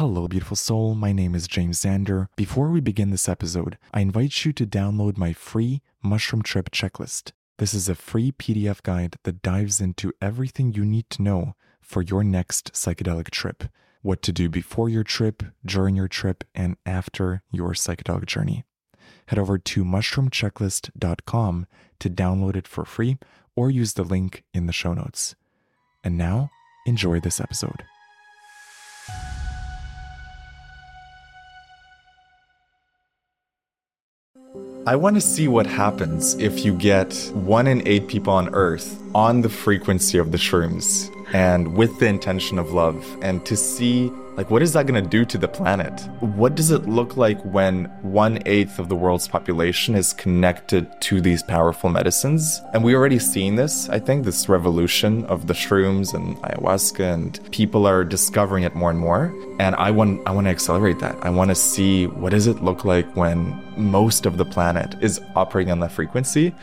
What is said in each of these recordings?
Hello, beautiful soul. My name is James Xander. Before we begin this episode, I invite you to download my free mushroom trip checklist. This is a free PDF guide that dives into everything you need to know for your next psychedelic trip. What to do before your trip, during your trip, and after your psychedelic journey. Head over to mushroomchecklist.com to download it for free or use the link in the show notes. And now, enjoy this episode. I want to see what happens if you get one in eight people on Earth on the frequency of the shrooms and with the intention of love, and to see like, what is that going to do to the planet? What does it look like when one eighth of the world's population is connected to these powerful medicines? And we already seen this, I think, this revolution of the shrooms and ayahuasca, and people are discovering it more and more. And I want, I want to accelerate that. I want to see what does it look like when most of the planet is operating on that frequency.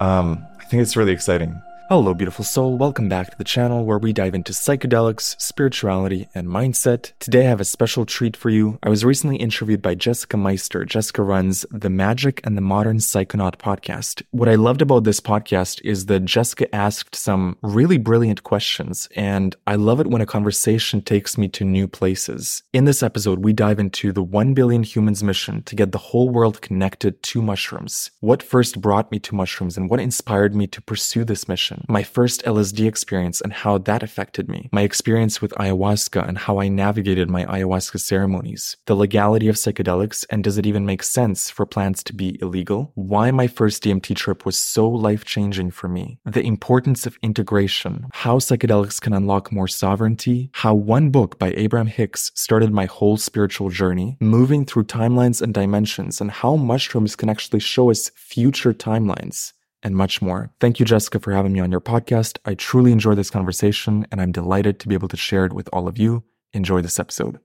Um, I think it's really exciting. Hello, beautiful soul. Welcome back to the channel where we dive into psychedelics, spirituality, and mindset. Today I have a special treat for you. I was recently interviewed by Jessica Meister. Jessica runs the Magik and the Modern Psychonaut podcast. What I loved about this podcast is that Jessica asked some really brilliant questions, and I love it when a conversation takes me to new places. In this episode, we dive into the 1 billion humans mission to get the whole world connected to mushrooms. What first brought me to mushrooms and what inspired me to pursue this mission my first LSD experience and how that affected me, my experience with ayahuasca and how I navigated my ayahuasca ceremonies, the legality of psychedelics and does it even make sense for plants to be illegal, why my first DMT trip was so life changing for me, the importance of integration, how psychedelics can unlock more sovereignty, how one book by Abraham Hicks started my whole spiritual journey, moving through timelines and dimensions, and how mushrooms can actually show us future timelines and much more. Thank you, Jessica, for having me on your podcast. I truly enjoyed this conversation and I'm delighted to be able to share it with all of you. Enjoy this episode.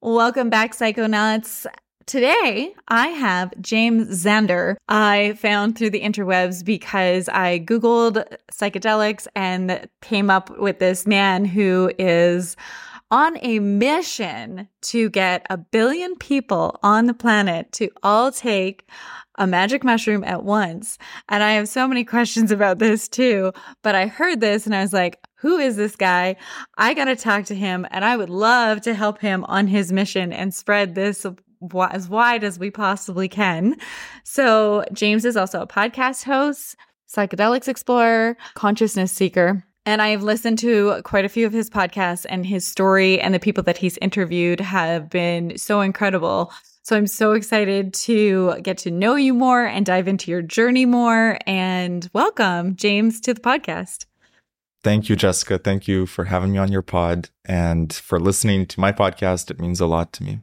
Welcome back, Psychonauts. Today, I have James Xander. I found through the interwebs because I Googled psychedelics and came up with this man who is on a mission to get a billion people on the planet to all take a magic mushroom at once. And I have so many questions about this too. But I heard this and I was like, who is this guy? I got to talk to him and I would love to help him on his mission and spread this as wide as we possibly can. So, James is also a podcast host, psychedelics explorer, consciousness seeker. And I've listened to quite a few of his podcasts, and his story and the people that he's interviewed have been so incredible. So I'm so excited to get to know you more and dive into your journey more. And welcome, James, to the podcast. Thank you, Jessica. Thank you for having me on your pod and for listening to my podcast. It means a lot to me.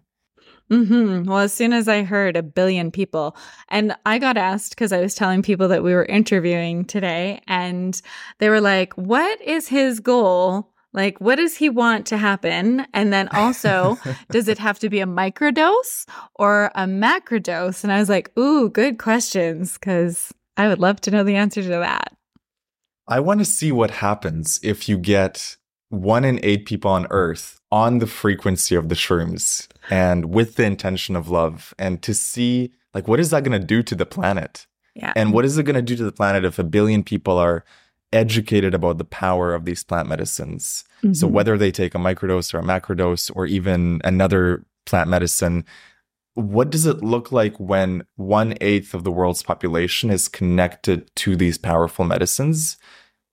Mm-hmm. Well, as soon as I heard a billion people, and I got asked because I was telling people that we were interviewing today, and they were like, What is his goal like, what does he want to happen? And then also, does it have to be a microdose or a macrodose? And I was like, ooh, good questions, because I would love to know the answer to that. I want to see what happens if you get one in eight people on Earth on the frequency of the shrooms and with the intention of love, and to see, like, what is that going to do to the planet? Yeah. And what is it going to do to the planet if a billion people are educated about the power of these plant medicines. Mm-hmm. So whether they take a microdose or a macrodose or even another plant medicine, what does it look like when one eighth of the world's population is connected to these powerful medicines?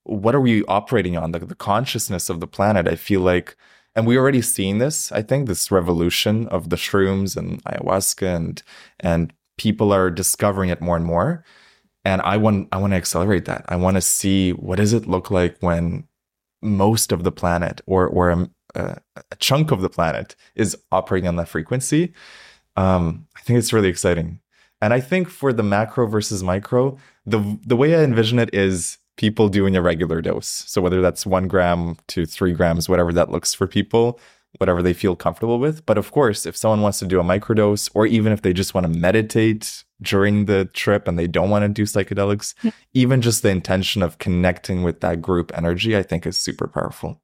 What are we operating on? The, the consciousness of the planet, I feel like, and we already seen this, I think, this revolution of the shrooms and ayahuasca and and people are discovering it more and more. And i want i want to accelerate that. I want to see what does it look like when most of the planet or or a, a chunk of the planet is operating on that frequency. Um, i think it's really exciting. And i think for the macro versus micro the the way i envision it is people doing a regular dose so whether that's one gram to three grams whatever that looks for people whatever they feel comfortable with. But of course, if someone wants to do a microdose, or even if they just want to meditate during the trip and they don't want to do psychedelics, yeah. even just the intention of connecting with that group energy, I think is super powerful.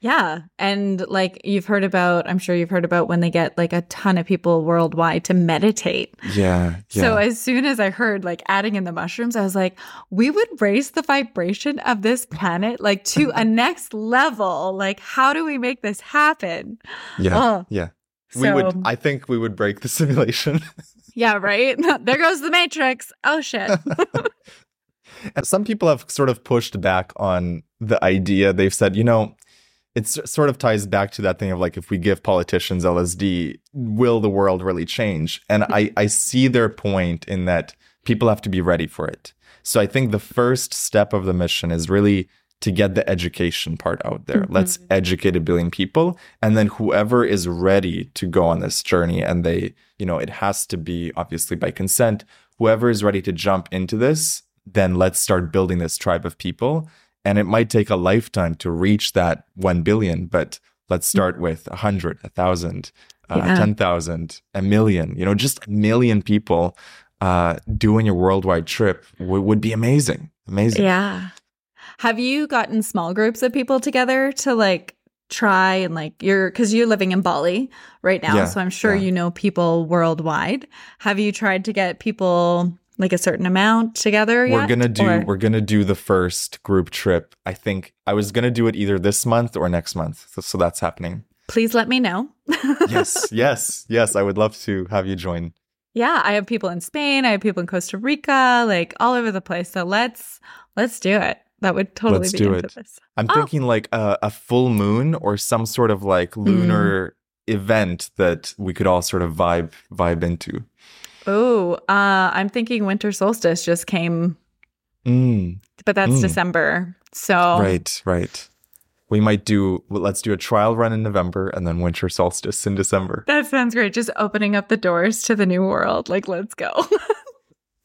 Yeah. And like you've heard about, I'm sure you've heard about when they get like a ton of people worldwide to meditate. Yeah. yeah. So as soon as I heard like adding in the mushrooms, I was like, we would raise the vibration of this planet like to a next level. Like, how do we make this happen? yeah. Oh. yeah. We would, I think we would break the simulation. Yeah, right. there goes the matrix. Oh shit. And some people have sort of pushed back on the idea. They've said, you know, it sort of ties back to that thing of like, if we give politicians LSD, will the world really change? And I, I see their point in that people have to be ready for it. So I think the first step of the mission is really to get the education part out there. Mm-hmm. Let's educate a billion people. And then whoever is ready to go on this journey, and they, you know, it has to be obviously by consent, whoever is ready to jump into this, then let's start building this tribe of people. And it might take a lifetime to reach that 1 billion, but let's start with 100, 1,000, uh, Yeah. 10,000, a million, you know, just a million people uh, doing a worldwide trip w- would be amazing. Amazing. yeah. Have you gotten small groups of people together to like try and like you're because you're living in Bali right now. Yeah, so I'm sure yeah. you know people worldwide. Have you tried to get people like a certain amount together We're gonna do Or- we're gonna do the first group trip. I think I was gonna do it either this month or next month. So, so that's happening. Please let me know. Yes, yes, yes. I would love to have you join. Yeah, I have people in Spain, I have people in Costa Rica, like all over the place. So let's let's do it. That would totally Let's be do it. this. I'm Oh. thinking like a, a full moon or some sort of like Mm. lunar event that we could all sort of vibe vibe into. Oh, uh, I'm thinking winter solstice just came, Mm, but that's Mm. December. So Right, right. We might do. Let's do a trial run in November and then winter solstice in December. that sounds great. Just opening up the doors to the new world. Like, let's go.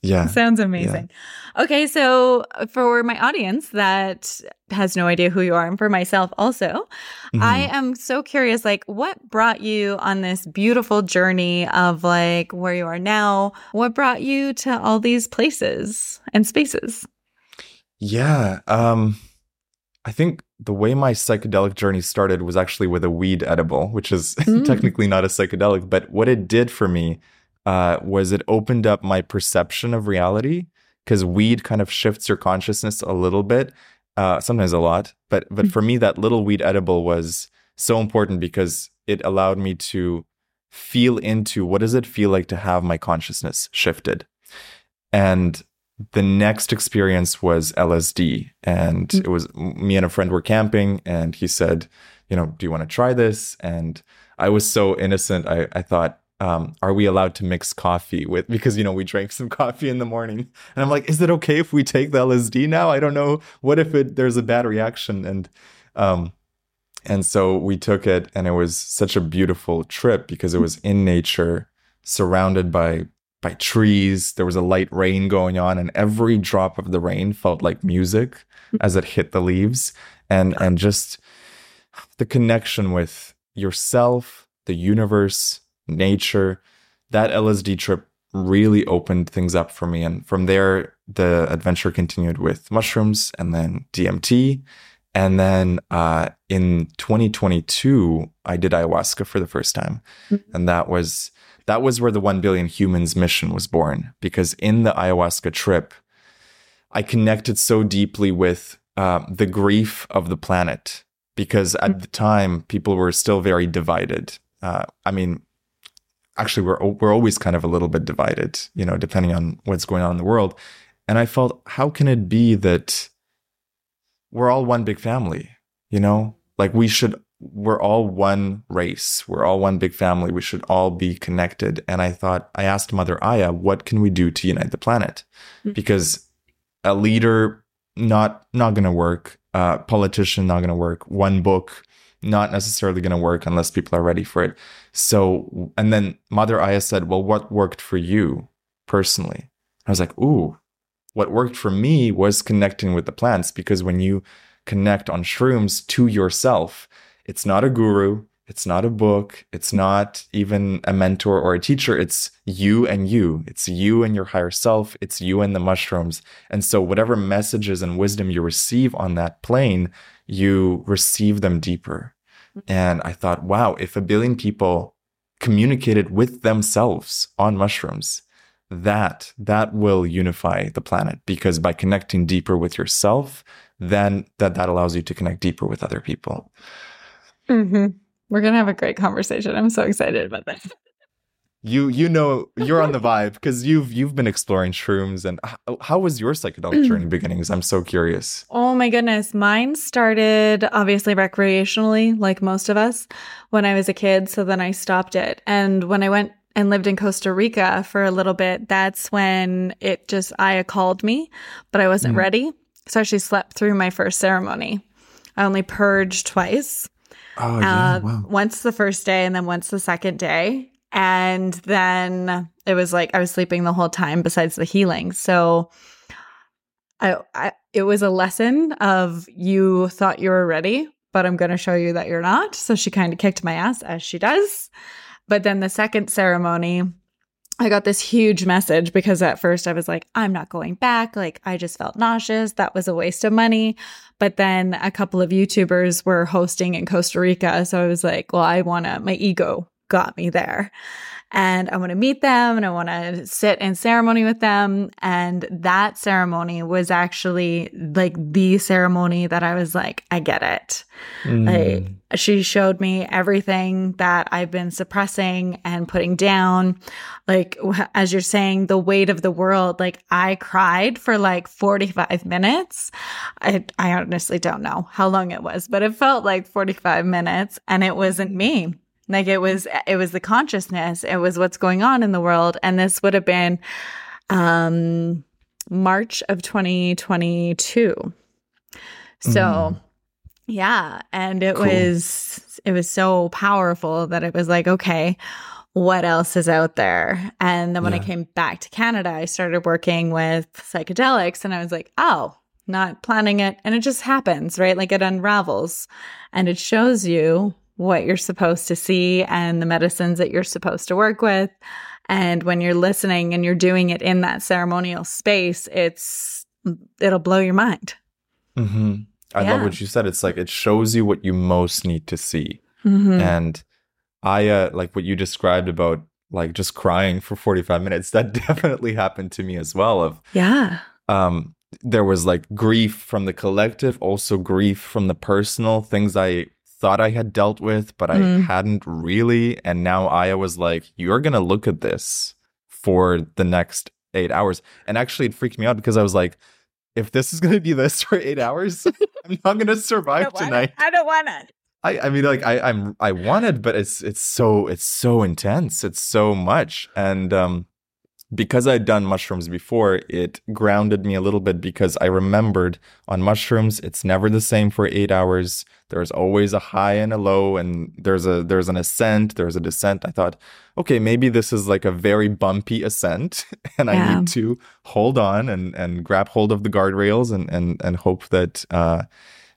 Yeah. Sounds amazing. Okay, so for my audience that has no idea who you are, and for myself also, I Mhm. am so curious like, what brought you on this beautiful journey of like where you are now? What brought you to all these places and spaces? Yeah. Um, I think the way my psychedelic journey started was actually with a weed edible, which is Mm. technically not a psychedelic, but what it did for me uh, was it opened up my perception of reality because weed kind of shifts your consciousness a little bit, uh, sometimes a lot. But but Mm. for me, that little weed edible was so important because it allowed me to feel into what does it feel like to have my consciousness shifted, and the next experience was LSD. And Mm. it was me and a friend were camping, and he said, You know, do you want to try this? And I was so innocent. I, I thought, um, Are we allowed to mix coffee with? Because, you know, we drank some coffee in the morning. And I'm like, Is it okay if we take the LSD now? I don't know. What if it there's a bad reaction? And, um, and so we took it, and it was such a beautiful trip because it was in nature, surrounded by by trees. There was a light rain going on, and every drop of the rain felt like music as it hit the leaves, and and just the connection with yourself, the universe, nature. That LSD trip really opened things up for me, and from there, the adventure continued with mushrooms, and then DMT, and then uh, in 2022, I did ayahuasca for the first time, and that was that was where the 1 billion humans mission was born. Because in the ayahuasca trip i connected so deeply with uh, the grief of the planet. Because at the time people were still very divided. Uh, i mean actually we're, we're always kind of a little bit divided you know depending on what's going on in the world and i felt how can it be that we're all one big family you know like we should we're all one race. We're all one big family. We should all be connected. And I thought, I asked Mother Aya, what can we do to unite the planet? Mhm. Because a leader, not not going to work. Uh, politician, not going to work. One book, not necessarily going to work unless people are ready for it. So, and then Mother Aya said, well, what worked for you personally? I was like, ooh, what worked for me was connecting with the plants because when you connect on shrooms to yourself, it's not a guru. It's not a book. It's not even a mentor or a teacher. It's you and you. It's you and your higher self. It's you and the mushrooms. And so, whatever messages and wisdom you receive on that plane, you receive them deeper. And I thought, wow, if a billion people communicated with themselves on mushrooms, that that will unify the planet because by connecting deeper with yourself, then that that allows you to connect deeper with other people. Mm-hmm. We're gonna have a great conversation. I'm so excited about this. You you know you're on the vibe because you've you've been exploring shrooms and how, how was your psychedelic journey beginnings? I'm so curious. Oh my goodness, mine started obviously recreationally, like most of us, when I was a kid. So then I stopped it, and when I went and lived in Costa Rica for a little bit, that's when it just Aya called me, but I wasn't mm. ready. So I actually slept through my first ceremony. I only purged twice. Oh, yeah. Uh, wow. Once the first day and then once the second day. And then it was like I was sleeping the whole time besides the healing. So I, I it was a lesson of you thought you were ready, but I'm going to show you that you're not. So she kind of kicked my ass as she does. But then the second ceremony, I got this huge message because at first I was like, I'm not going back. Like, I just felt nauseous. That was a waste of money. But then a couple of YouTubers were hosting in Costa Rica. So I was like, well, I want to, my ego got me there and I want to meet them and I want to sit in ceremony with them. And that ceremony was actually like the ceremony that I was like, I get it. Mm. Like she showed me everything that I've been suppressing and putting down. Like, as you're saying, the weight of the world, like I cried for like 45 minutes. I, I honestly don't know how long it was, but it felt like 45 minutes and it wasn't me like it was, it was the consciousness. It was what's going on in the world. And this would have been, um, March of 2022. So, mm. yeah. And it cool. was, it was so powerful that it was like, okay, what else is out there? And then when yeah. I came back to Canada, I started working with psychedelics and I was like, oh, not planning it. And it just happens, right? Like it unravels and it shows you what you're supposed to see and the medicines that you're supposed to work with. And when you're listening and you're doing it in that ceremonial space, it's it'll blow your mind. Mm-hmm. I yeah. love what you said. It's like it shows you what you most need to see. Mm-hmm. And I uh, like what you described about like just crying for 45 minutes. That definitely happened to me as well. Of yeah. Um, there was like grief from the collective, also grief from the personal things I thought I had dealt with, but I mm. hadn't really. And now Aya was like, You're going to look at this for the next eight hours. And actually, it freaked me out because I was like, If this is going to be this for eight hours, I'm not going to survive I tonight. I don't want it. I, I mean, like I, I'm, I wanted, but it's, it's so, it's so intense. It's so much, and um, because I'd done mushrooms before, it grounded me a little bit because I remembered on mushrooms, it's never the same for eight hours. There's always a high and a low, and there's a there's an ascent, there's a descent. I thought, okay, maybe this is like a very bumpy ascent, and yeah. I need to hold on and and grab hold of the guardrails and and and hope that uh,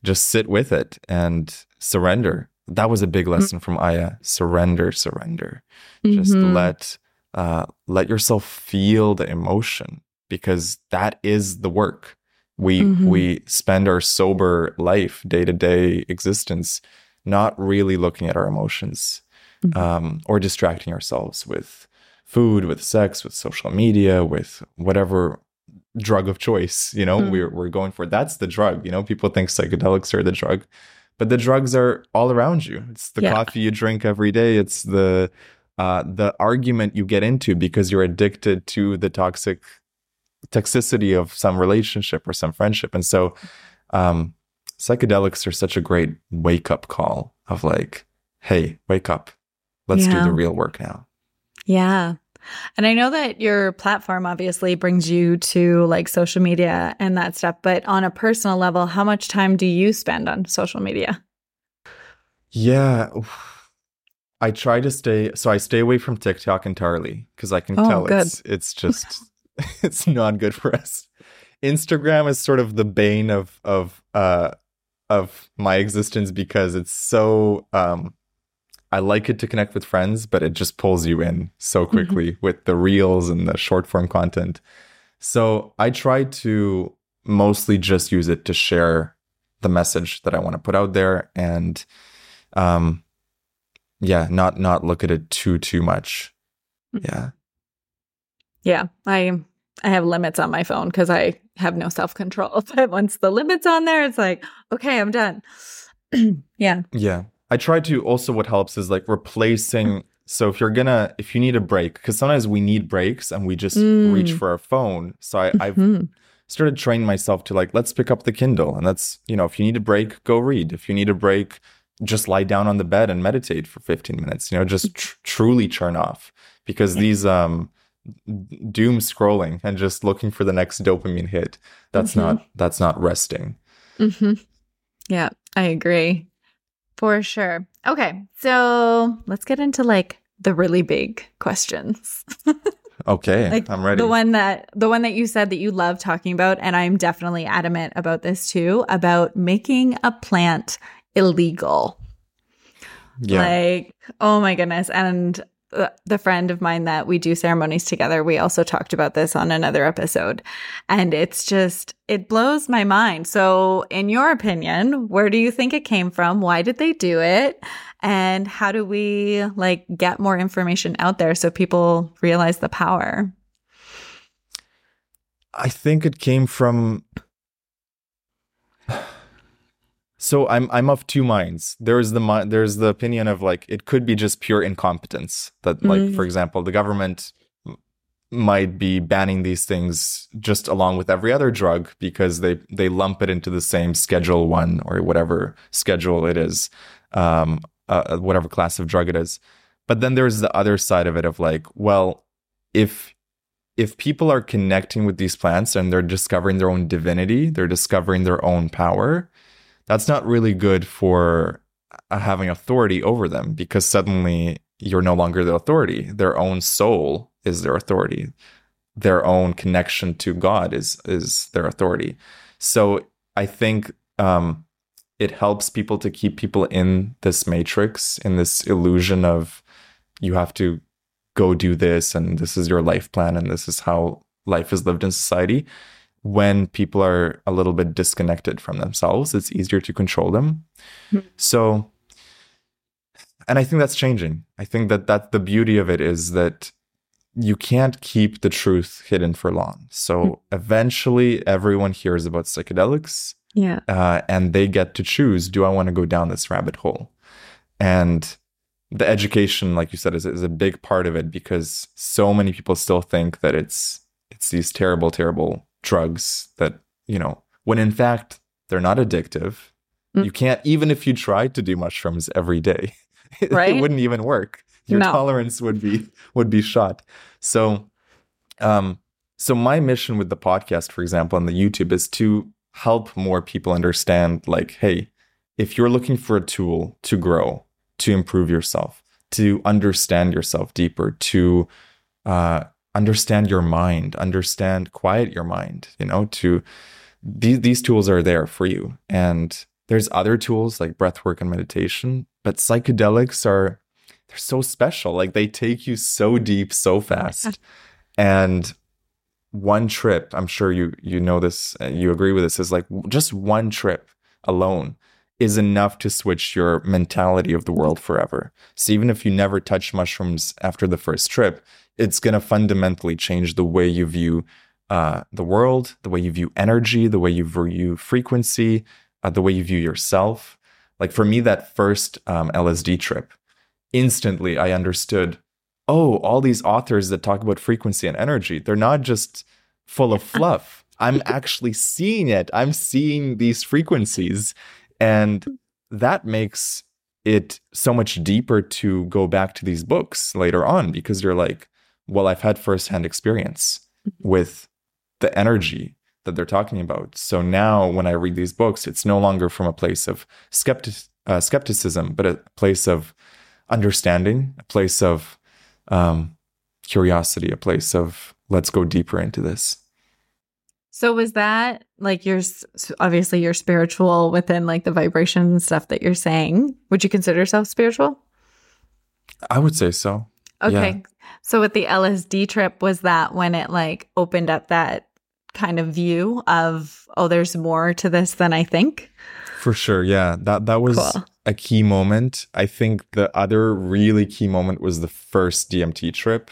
just sit with it and surrender. That was a big mm-hmm. lesson mm-hmm. from Aya. Surrender, surrender. Mm-hmm. Just let uh, let yourself feel the emotion because that is the work. We mm-hmm. we spend our sober life, day to day existence, not really looking at our emotions mm-hmm. um, or distracting ourselves with food, with sex, with social media, with whatever drug of choice. You know, mm-hmm. we're we're going for. That's the drug. You know, people think psychedelics are the drug, but the drugs are all around you. It's the yeah. coffee you drink every day. It's the uh, the argument you get into because you're addicted to the toxic toxicity of some relationship or some friendship. And so um, psychedelics are such a great wake up call of like, hey, wake up. Let's yeah. do the real work now. Yeah. And I know that your platform obviously brings you to like social media and that stuff, but on a personal level, how much time do you spend on social media? Yeah. I try to stay so I stay away from TikTok entirely because I can oh, tell good. it's it's just it's not good for us. Instagram is sort of the bane of of uh of my existence because it's so um I like it to connect with friends, but it just pulls you in so mm-hmm. quickly mm-hmm. with the reels and the short form content. So I try to mostly just use it to share the message that I want to put out there and um yeah, not not look at it too too much. Mm-hmm. Yeah. Yeah, I I have limits on my phone because I have no self control. But once the limits on there, it's like, okay, I'm done. yeah. Yeah. I try to also what helps is like replacing so if you're gonna if you need a break, because sometimes we need breaks and we just mm. reach for our phone. So I, I've mm-hmm. started training myself to like, let's pick up the Kindle and let's, you know, if you need a break, go read. If you need a break, just lie down on the bed and meditate for 15 minutes, you know, just tr- truly turn off. Because these um doom scrolling and just looking for the next dopamine hit that's mm-hmm. not that's not resting. Mm-hmm. yeah i agree. For sure. Okay so let's get into like the really big questions. Okay like i'm ready. the one that the one that you said that you love talking about and i'm definitely adamant about this too about making a plant illegal yeah. like oh my goodness and the friend of mine that we do ceremonies together, we also talked about this on another episode. And it's just, it blows my mind. So, in your opinion, where do you think it came from? Why did they do it? And how do we like get more information out there so people realize the power? I think it came from so I'm I'm of two minds. There's the there's the opinion of like it could be just pure incompetence that like mm. for example the government might be banning these things just along with every other drug because they they lump it into the same schedule 1 or whatever schedule it is um uh, uh, whatever class of drug it is. But then there's the other side of it of like well if if people are connecting with these plants and they're discovering their own divinity, they're discovering their own power, that's not really good for uh, having authority over them because suddenly you're no longer the authority. Their own soul is their authority. Their own connection to God is is their authority. So I think um, it helps people to keep people in this matrix, in this illusion of you have to go do this and this is your life plan and this is how life is lived in society when people are a little bit disconnected from themselves, it's easier to control them. Mm-hmm. So, and I think that's changing. I think that that the beauty of it is that you can't keep the truth hidden for long. So mm-hmm. eventually, everyone hears about psychedelics. Yeah. Uh, and they get to choose do I want to go down this rabbit hole? And the education, like you said, is, is a big part of it because so many people still think that it's it's these terrible, terrible drugs that, you know, when in fact they're not addictive. Mm. You can't, even if you tried to do mushrooms every day, right? it wouldn't even work. Your no. tolerance would be would be shot. So um so my mission with the podcast, for example, on the YouTube is to help more people understand like, hey, if you're looking for a tool to grow, to improve yourself, to understand yourself deeper, to uh, understand your mind, understand, quiet your mind, you know, to these, these tools are there for you. And there's other tools like breath work and meditation, but psychedelics are, they're so special. Like they take you so deep, so fast. and one trip, I'm sure you, you know this, uh, you agree with this, is like just one trip alone is enough to switch your mentality of the world forever. So even if you never touch mushrooms after the first trip, it's going to fundamentally change the way you view uh, the world, the way you view energy, the way you view frequency, uh, the way you view yourself. Like for me, that first um, LSD trip, instantly I understood oh, all these authors that talk about frequency and energy, they're not just full of fluff. I'm actually seeing it. I'm seeing these frequencies. And that makes it so much deeper to go back to these books later on because you're like, well, I've had firsthand experience mm-hmm. with the energy that they're talking about. So now when I read these books, it's no longer from a place of skeptic, uh, skepticism, but a place of understanding, a place of um, curiosity, a place of let's go deeper into this. So was that like you're obviously you're spiritual within like the vibration stuff that you're saying? Would you consider yourself spiritual? I would say so. Okay. Yeah. So with the LSD trip, was that when it like opened up that kind of view of, oh, there's more to this than I think? For sure. Yeah. That that was Cool. a key moment. I think the other really key moment was the first DMT trip.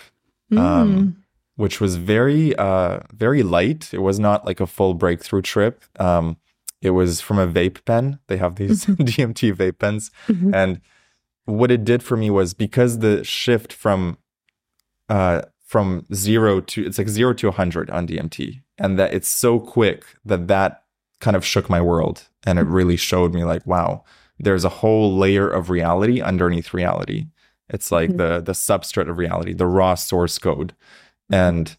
Mm. Um, which was very uh very light. It was not like a full breakthrough trip. Um it was from a vape pen. They have these DMT vape pens Mhm. and what it did for me was because the shift from uh from 0 to it's like 0 to 100 on DMT and that it's so quick that that kind of shook my world. And it really showed me like wow there's a whole layer of reality underneath reality. It's like Mhm. the the substrate of reality the raw source code. And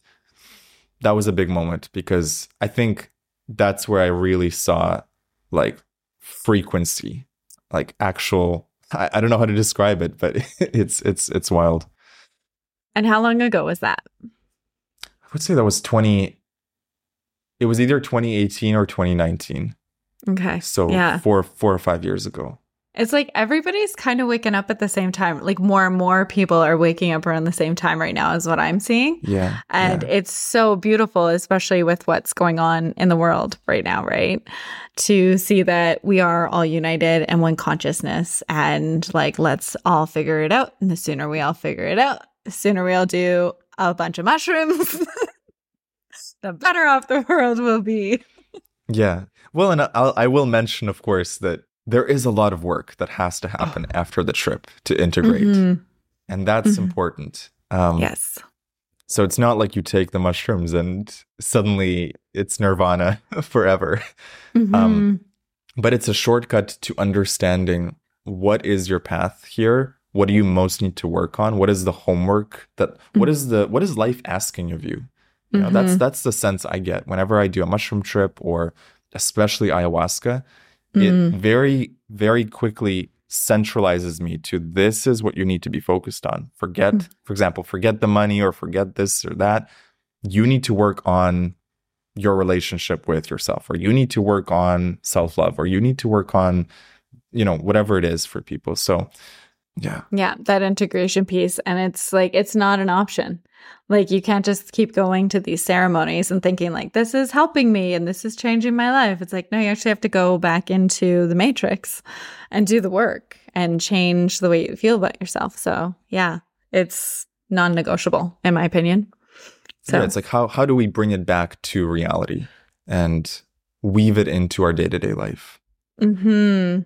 that was a big moment because i think that's where i really saw like frequency like actual I, I don't know how to describe it but it's it's it's wild And how long ago was that? i would say that was 20 it was either 2018 or 2019 Okay. so Yeah. four four or five years ago It's like everybody's kind of waking up at the same time. Like more and more people are waking up around the same time right now, is what I'm seeing. yeah And yeah. it's so beautiful, especially with what's going on in the world right now, right? To see that we are all united in one consciousness and like, let's all figure it out. And the sooner we all figure it out, sooner we all do a bunch of mushrooms, the better off the world will be. Yeah. Well, and I'll, I will mention, of course, that there is a lot of work that has to happen after the trip to integrate, Mhm. and that's Mhm. important. Um, Yes. So it's not like you take the mushrooms and suddenly it's nirvana forever, Um, Mhm. but it's a shortcut to understanding what is your path here. What do you most need to work on? What is the homework that? What is the what is life asking of you? You know, that's Mhm. that's the sense I get whenever I do a mushroom trip or especially ayahuasca. Mm. It very, very quickly centralizes me to this is what you need to be focused on. Forget, Mm. for example, forget the money or forget this or that. You need to work on your relationship with yourself, or you need to work on self love, or you need to work on, you know, whatever it is for people. So, yeah. Yeah, that integration piece. And it's like, it's not an option. Like, you can't just keep going to these ceremonies and thinking, like, this is helping me and this is changing my life. It's like, no, you actually have to go back into the matrix and do the work and change the way you feel about yourself. So, yeah, it's non negotiable, in my opinion. So, yeah, it's like how how do we bring it back to reality and weave it into our day to day life? hmm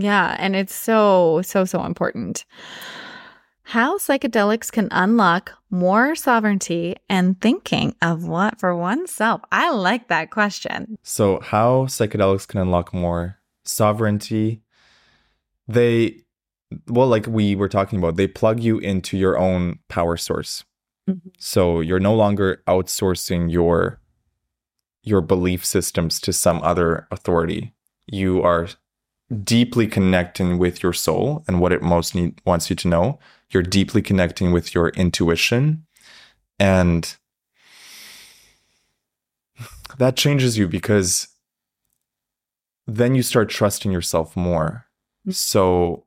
Yeah, and it's so so so important. How psychedelics can unlock more sovereignty and thinking of what for oneself. I like that question. So, how psychedelics can unlock more sovereignty? They, well, like we were talking about, they plug you into your own power source. Mhm. So you're no longer outsourcing your your belief systems to some other authority. You are deeply connecting with your soul and what it most need, wants you to know. You're deeply connecting with your intuition, and that changes you because then you start trusting yourself more. Mm. So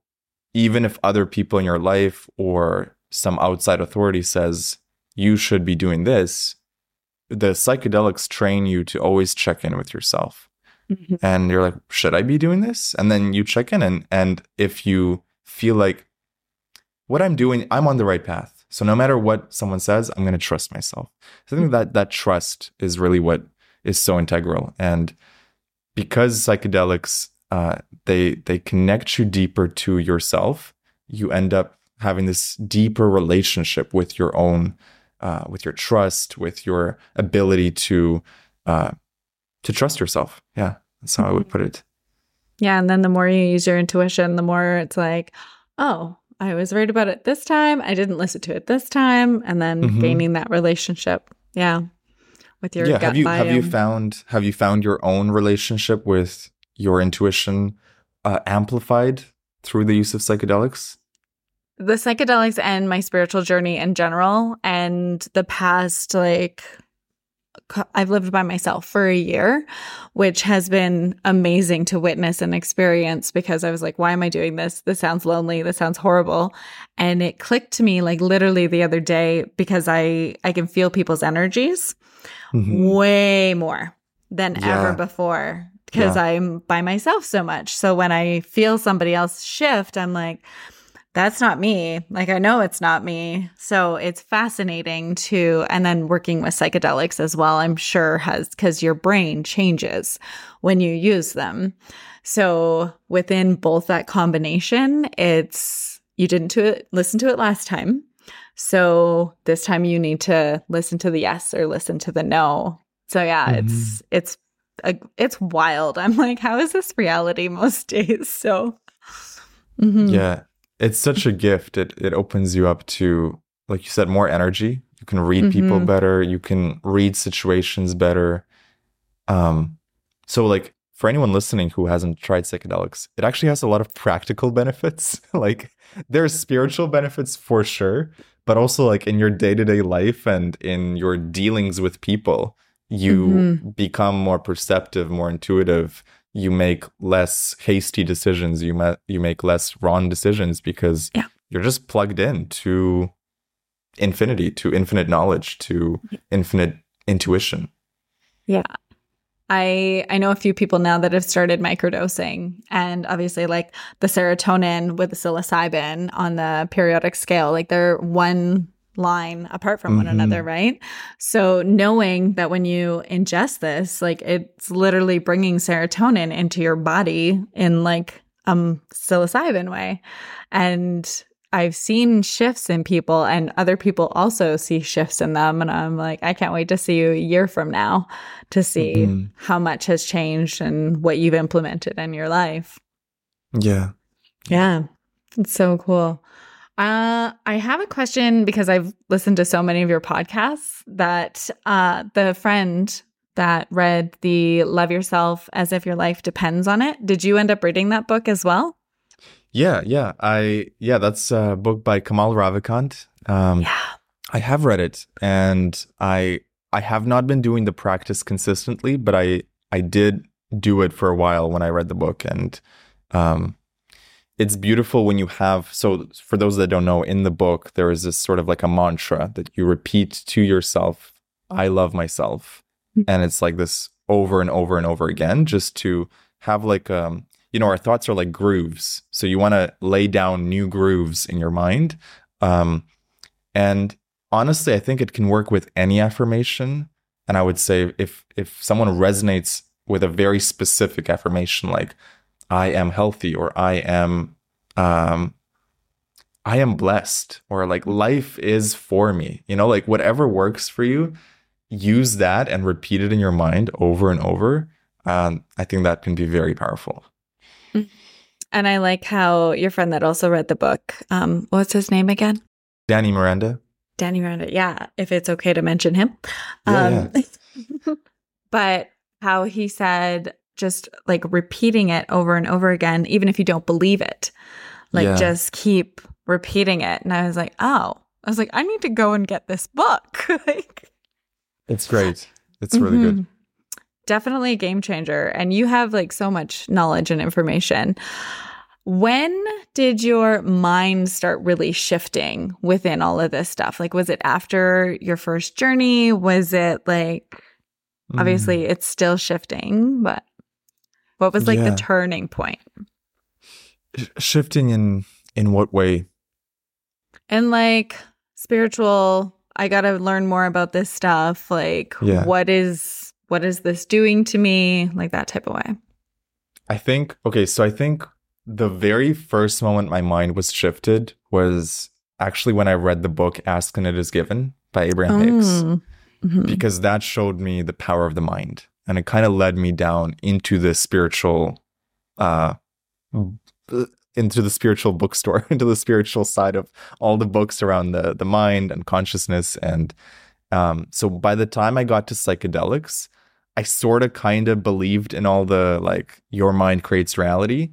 even if other people in your life or some outside authority says you should be doing this, the psychedelics train you to always check in with yourself. And you're like, should I be doing this? And then you check in and and if you feel like what I'm doing, I'm on the right path. So no matter what someone says, I'm going to trust myself. So I think that that trust is really what is so integral. And because psychedelics uh, they they connect you deeper to yourself, you end up having this deeper relationship with your own, uh, with your trust, with your ability to uh, to trust yourself. Yeah, that's how I would put it. Yeah, and then the more you use your intuition, the more it's like, oh, I was right about it this time. I didn't listen to it this time, and then Mhm. gaining that relationship. Yeah, with your yeah, have you have you found have you found your own relationship with your intuition uh, amplified through the use of psychedelics? the psychedelics and my spiritual journey in general and the past like I've lived by myself for a year, which has been amazing to witness and experience because I was like, why am I doing this? This sounds lonely. This sounds horrible. And it clicked to me like literally the other day because I I can feel people's energies mm-hmm. way more than yeah. ever before because yeah. I'm by myself so much. So when I feel somebody else shift, I'm like, that's not me. Like, I know it's not me. So it's fascinating to, and then working with psychedelics as well, I'm sure has, because your brain changes when you use them. So within both that combination, it's, you didn't to it, listen to it last time. So this time you need to listen to the yes or listen to the no. So yeah, mm-hmm. it's, it's, a, it's wild. I'm like, how is this reality most days? So, mm-hmm. yeah it's such a gift. It it opens you up to, like you said, more energy. You can read mm-hmm. people better. You can read situations better. Um, so like for anyone listening who hasn't tried psychedelics, it actually has a lot of practical benefits. like there's spiritual benefits for sure, but also like in your day-to-day life and in your dealings with people, you mm-hmm. become more perceptive, more intuitive, you make less hasty decisions you ma- you make less wrong decisions because yeah. you're just plugged in to infinity to infinite knowledge to infinite intuition. Yeah. I I know a few people now that have started microdosing and obviously like the serotonin with the psilocybin on the periodic scale like they're one line apart from one mm-hmm. another, right? So knowing that when you ingest this, like it's literally bringing serotonin into your body in like um psilocybin way. And I've seen shifts in people and other people also see shifts in them and I'm like I can't wait to see you a year from now to see mm-hmm. how much has changed and what you've implemented in your life. Yeah. Yeah. It's so cool. Uh, I have a question because I've listened to so many of your podcasts that uh, the friend that read the Love Yourself as if your life depends on it. Did you end up reading that book as well? Yeah, yeah. I yeah, that's a book by Kamal Ravikant. Um, yeah. I have read it and I I have not been doing the practice consistently, but I I did do it for a while when I read the book and um it's beautiful when you have so for those that don't know in the book there is this sort of like a mantra that you repeat to yourself i love myself. Mm-hmm. and it's like this over and over and over again just to have like um you know our thoughts are like grooves. So you want to lay down new grooves in your mind. Um and honestly i think it can work with any affirmation. And i would say if if someone resonates with a very specific affirmation like I am healthy or I am um I am blessed or like life is for me. You know, like whatever works for you, use that and repeat it in your mind over and over. Um, I think that can be very powerful. Mm. And I like how your friend that also read the book, um, what's his name again? Danny Miranda. Danny Miranda. Yeah, if it's okay to mention him. Yeah, um, yeah. but how he said, just like repeating it over and over again, even if you don't believe it. Like yeah. just keep repeating it. And I was like, oh, I was like, I need to go and get this book. like It's great. It's really mm-hmm. good. Definitely a game changer. And you have like so much knowledge and information. When did your mind start really shifting within all of this stuff? Like, was it after your first journey? Was it like, obviously, mm. it's still shifting, but what was like yeah. the turning point? Shifting in in what way? And like spiritual, I got to learn more about this stuff. Like yeah. what is what is this doing to me? Like that type of way. I think okay, so I think the very first moment my mind was shifted was actually when I read the book Ask and It Is Given by Abraham Hicks. Mm. Mm-hmm. Because that showed me the power of the mind and it kind of led me down into the spiritual uh into the spiritual bookstore into the spiritual side of all the books around the the mind and consciousness and um so by the time i got to psychedelics i sort of kind of believed in all the like your mind creates reality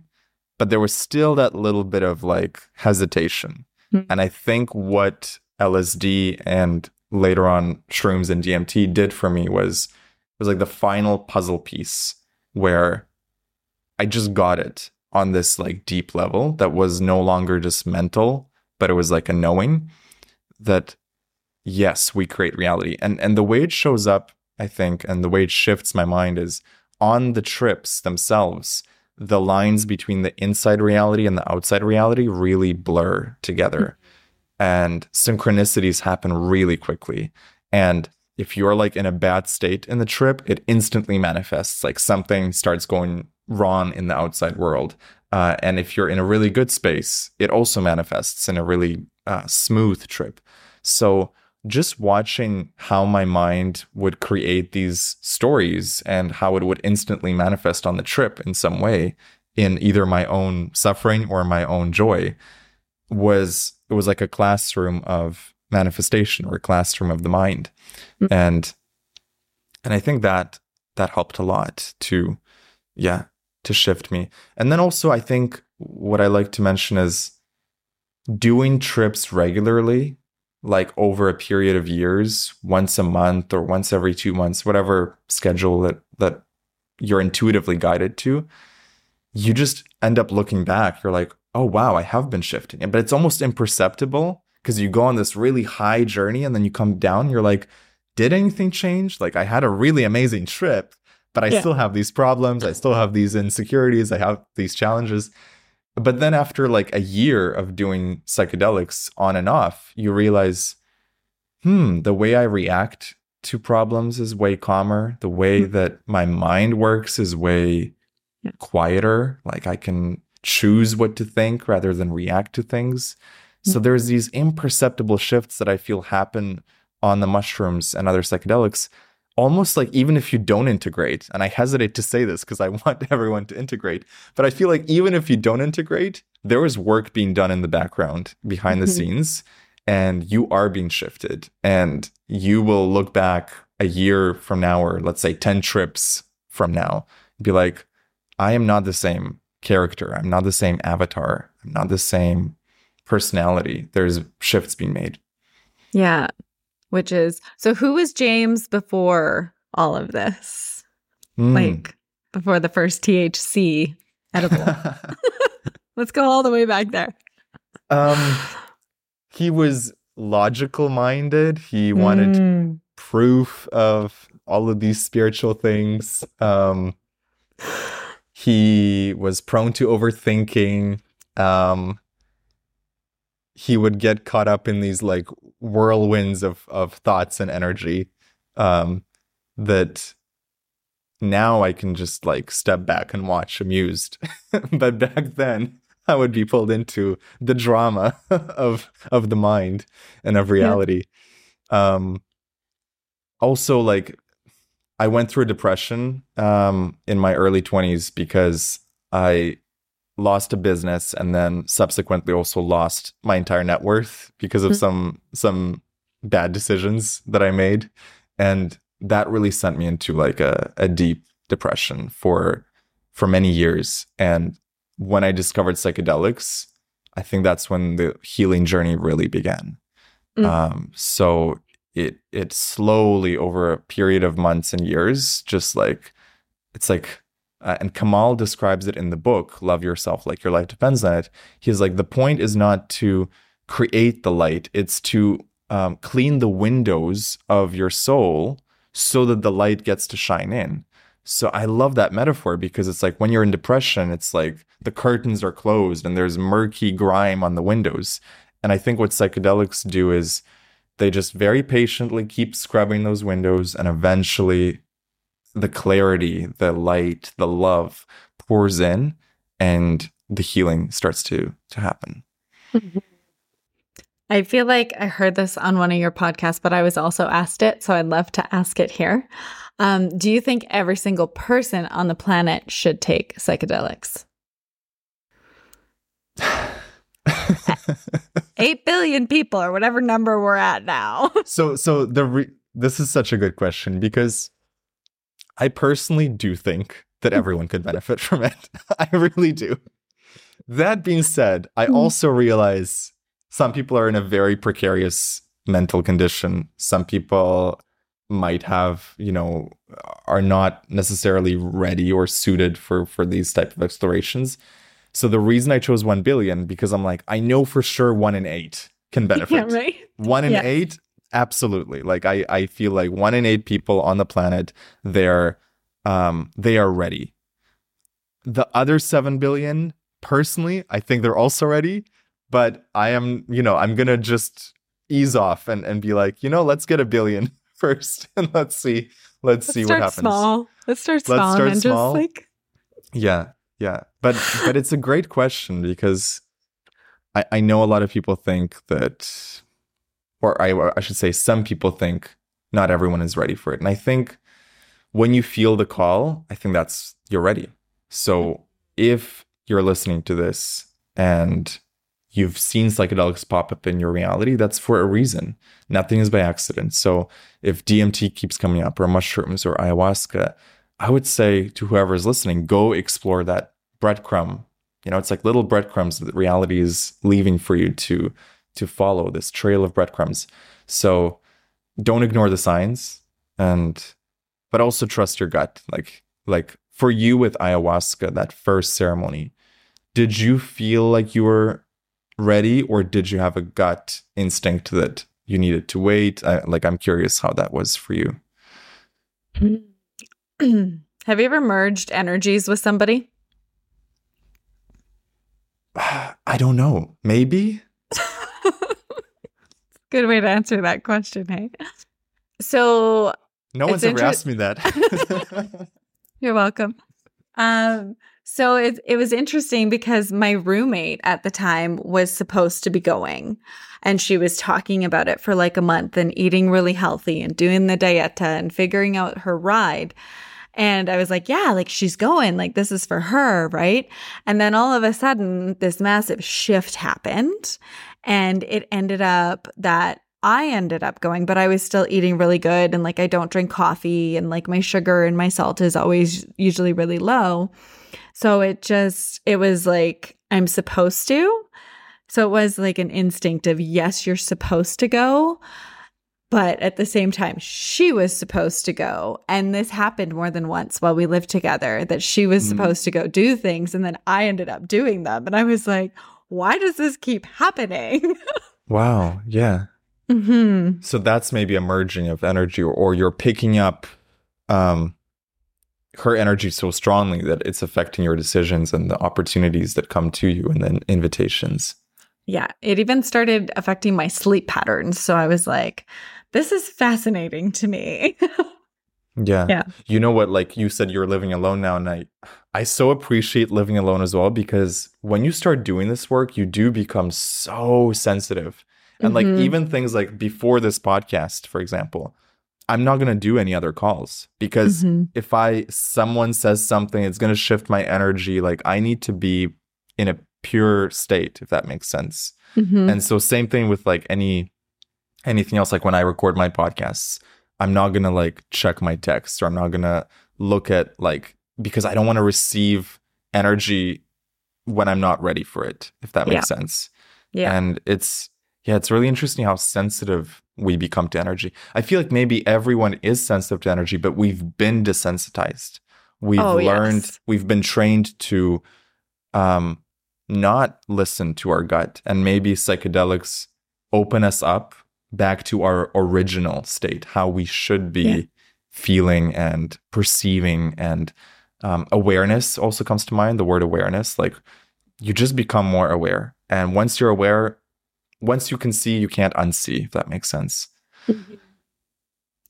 but there was still that little bit of like hesitation mm-hmm. and i think what lsd and later on shrooms and DMT did for me was was like the final puzzle piece where I just got it on this like deep level that was no longer just mental, but it was like a knowing that yes, we create reality. And and the way it shows up, I think, and the way it shifts my mind is on the trips themselves, the lines between the inside reality and the outside reality really blur together. Mm-hmm. And synchronicities happen really quickly. And if you're like in a bad state in the trip, it instantly manifests. Like something starts going wrong in the outside world. Uh, and if you're in a really good space, it also manifests in a really uh, smooth trip. So just watching how my mind would create these stories and how it would instantly manifest on the trip in some way in either my own suffering or my own joy was it was like a classroom of manifestation or classroom of the mind mm-hmm. and and i think that that helped a lot to yeah to shift me and then also i think what i like to mention is doing trips regularly like over a period of years, once a month or once every two months, whatever schedule that that you're intuitively guided to, you just end up looking back. You're like, oh wow, I have been shifting. But it's almost imperceptible because you go on this really high journey and then you come down, you're like, did anything change? Like I had a really amazing trip, but I yeah. still have these problems. I still have these insecurities. I have these challenges. But then after like a year of doing psychedelics on and off, you realize, hmm, the way I react to problems is way calmer. The way mm-hmm. that my mind works is way yeah. quieter. Like I can choose what to think rather than react to things. So there's these imperceptible shifts that I feel happen on the mushrooms and other psychedelics almost like even if you don't integrate, and I hesitate to say this because I want everyone to integrate, but I feel like even if you don't integrate, there is work being done in the background behind the mm-hmm. scenes, and you are being shifted. And you will look back a year from now, or let's say 10 trips from now, be like, I am not the same character. I'm not the same avatar. I'm not the same personality. There's shifts being made. Yeah which is so who was James before all of this? Mm. Like before the first THC edible. Let's go all the way back there. Um he was logical minded. He wanted mm. proof of all of these spiritual things. Um he was prone to overthinking. Um he would get caught up in these like whirlwinds of of thoughts and energy um, that now I can just like step back and watch amused. but back then I would be pulled into the drama of of the mind and of reality. Yeah. Um also like I went through a depression um in my early 20s because I lost a business and then subsequently also lost my entire net worth because of mm-hmm. some some bad decisions that I made and that really sent me into like a, a deep depression for for many years and when I discovered psychedelics I think that's when the healing journey really began mm. um, so it it slowly over a period of months and years just like it's like uh, and Kamal describes it in the book, Love Yourself Like Your Life Depends on It. He's like, the point is not to create the light, it's to um, clean the windows of your soul so that the light gets to shine in. So I love that metaphor because it's like when you're in depression, it's like the curtains are closed and there's murky grime on the windows. And I think what psychedelics do is they just very patiently keep scrubbing those windows and eventually the clarity, the light, the love pours in and the healing starts to to happen. I feel like I heard this on one of your podcasts, but I was also asked it, so I'd love to ask it here. Um, do you think every single person on the planet should take psychedelics? Eight billion people, or whatever number we're at now. so, so the re- this is such a good question because I personally do think that everyone could benefit from it. I really do. That being said, I hmm. also realize some people are in a very precarious mental condition. Some people might have, you know, are not necessarily ready or suited for for these type of explorations. So the reason I chose 1 billion because I'm like I know for sure 1 in 8 can benefit. Yeah, right. 1 in Yeah. 8 absolutely. Like I I feel like 1 in 8 people on the planet they're um they are ready. The other 7 billion personally, I think they're also ready, but I am, you know, I'm going to just ease off and and be like, you know, let's get a billion first and let's see let's, Let's see what happens. small. Let's start small Let's start and small. just like Yeah, yeah. But but it's a great question because I, I know a lot of people think that or I I should say some people think not everyone is ready for it. And I think when you feel the call, I think that's you're ready. So if you're listening to this and you've seen psychedelics pop up in your reality, that's for a reason. Nothing is by accident. So if DMT keeps coming up or mushrooms or ayahuasca, I would say to whoever is listening, go explore that breadcrumb. You know, it's like little breadcrumbs that reality is leaving for you to to follow this trail of breadcrumbs. So don't ignore the signs and but also trust your gut. Like like for you with ayahuasca, that first ceremony, did you feel like you were ready or did you have a gut instinct that you needed to wait? I, like I'm curious how that was for you. Have you ever merged energies with somebody? I don't know. Maybe? Good way to answer that question, hey? So No one's ever inter- asked me that. You're welcome. Um, so it it was interesting because my roommate at the time was supposed to be going, and she was talking about it for like a month and eating really healthy and doing the dieta and figuring out her ride. And I was like, yeah, like she's going, like this is for her, right? And then all of a sudden, this massive shift happened, and it ended up that I ended up going, but I was still eating really good. And like, I don't drink coffee and like my sugar and my salt is always usually really low. So it just, it was like, I'm supposed to. So it was like an instinct of, yes, you're supposed to go. But at the same time, she was supposed to go. And this happened more than once while we lived together that she was Mhm. supposed to go do things. And then I ended up doing them. And I was like, why does this keep happening? wow. Yeah. hmm So that's maybe a merging of energy, or, or you're picking up um, her energy so strongly that it's affecting your decisions and the opportunities that come to you and then invitations. Yeah, it even started affecting my sleep patterns. So I was like, this is fascinating to me. Yeah. Yeah. You know what? Like you said, you're living alone now, and I, I so appreciate living alone as well because when you start doing this work, you do become so sensitive. And like Mhm. even things like before this podcast, for example, I'm not gonna do any other calls because Mhm. if I someone says something, it's gonna shift my energy. Like I need to be in a pure state, if that makes sense. Mhm. And so same thing with like any anything else like when I record my podcasts, I'm not going to like check my text or I'm not going to look at like because I don't want to receive energy when I'm not ready for it, if that makes sense. yeah. And it's yeah, it's really interesting how sensitive we become to energy. I feel like maybe everyone is sensitive to energy, but we've been desensitized. We've Oh, learned, yes. we've been trained to um, not listen to our gut. And maybe psychedelics open us up back to our original state, how we should be Yeah. feeling and perceiving. And um, awareness also comes to mind, the word awareness. Like you just become more aware. And once you're aware, once you can see, you can't unsee, if that makes sense.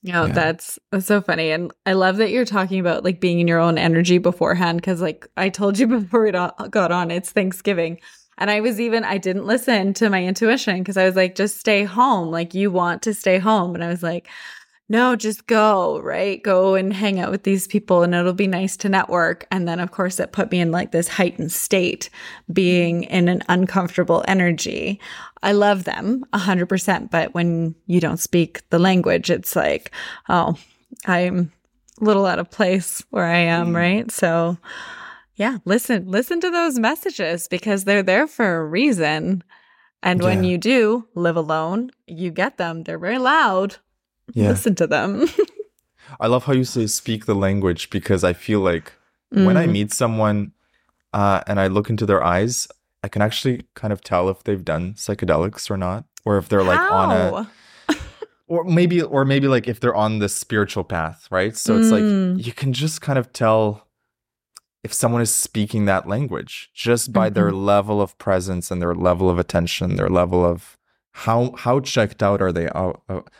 No, Yeah. that's that's so funny, and I love that you're talking about like being in your own energy beforehand. Because like I told you before we got on, it's Thanksgiving, and I was even I didn't listen to my intuition because I was like, just stay home. Like you want to stay home, and I was like, no, just go right, go and hang out with these people, and it'll be nice to network. And then of course it put me in like this heightened state, being in an uncomfortable energy. I love them a hundred percent, but when you don't speak the language, it's like, oh, I'm a little out of place where I am, Mm. right? So yeah, listen, listen to those messages because they're there for a reason. And when you do live alone, you get them. They're very loud. Yeah. Listen to them. I love how you say speak the language because I feel like when I Mm. meet someone uh, and I look into their eyes, I can actually kind of tell if they've done psychedelics or not, or if they're like on a, or maybe, or maybe like if they're on the spiritual path, right? So it's Mm. like you can just kind of tell if someone is speaking that language just by their Mm-hmm. level of presence and their level of attention, their level of how how checked out are they uh,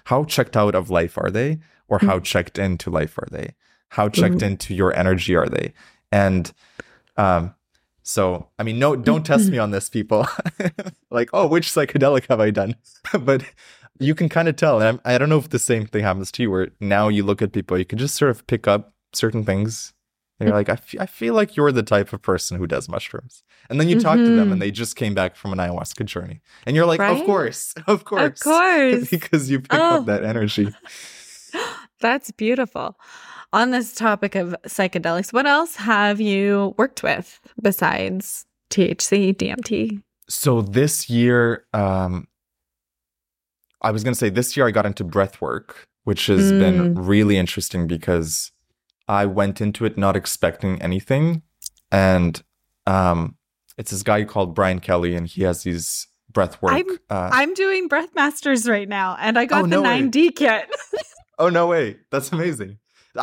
how checked out of life are they or how checked into life are they? How checked into your energy are they? And um so i mean no don't test me on this people. Like oh which psychedelic have i done? But you can kind of tell and I'm, i don't know if the same thing happens to you where now you look at people you can just sort of pick up certain things and you're like I I feel like you're the type of person who does mushrooms and then you talk to them and they just came back from an ayahuasca journey and you're like Right? of course of course Of course. because you pick Oh. up that energy That's beautiful. On this topic of psychedelics, what else have you worked with besides THC, DMT? so this year um i was going to say this year i got into breath work which has been really interesting because i went into it not expecting anything. And um it's this guy called brian kelly and he has these breath work I'm- uh, I'm doing Breath Masters right now, and I got Oh, the no 9D kit. oh no way. That's amazing.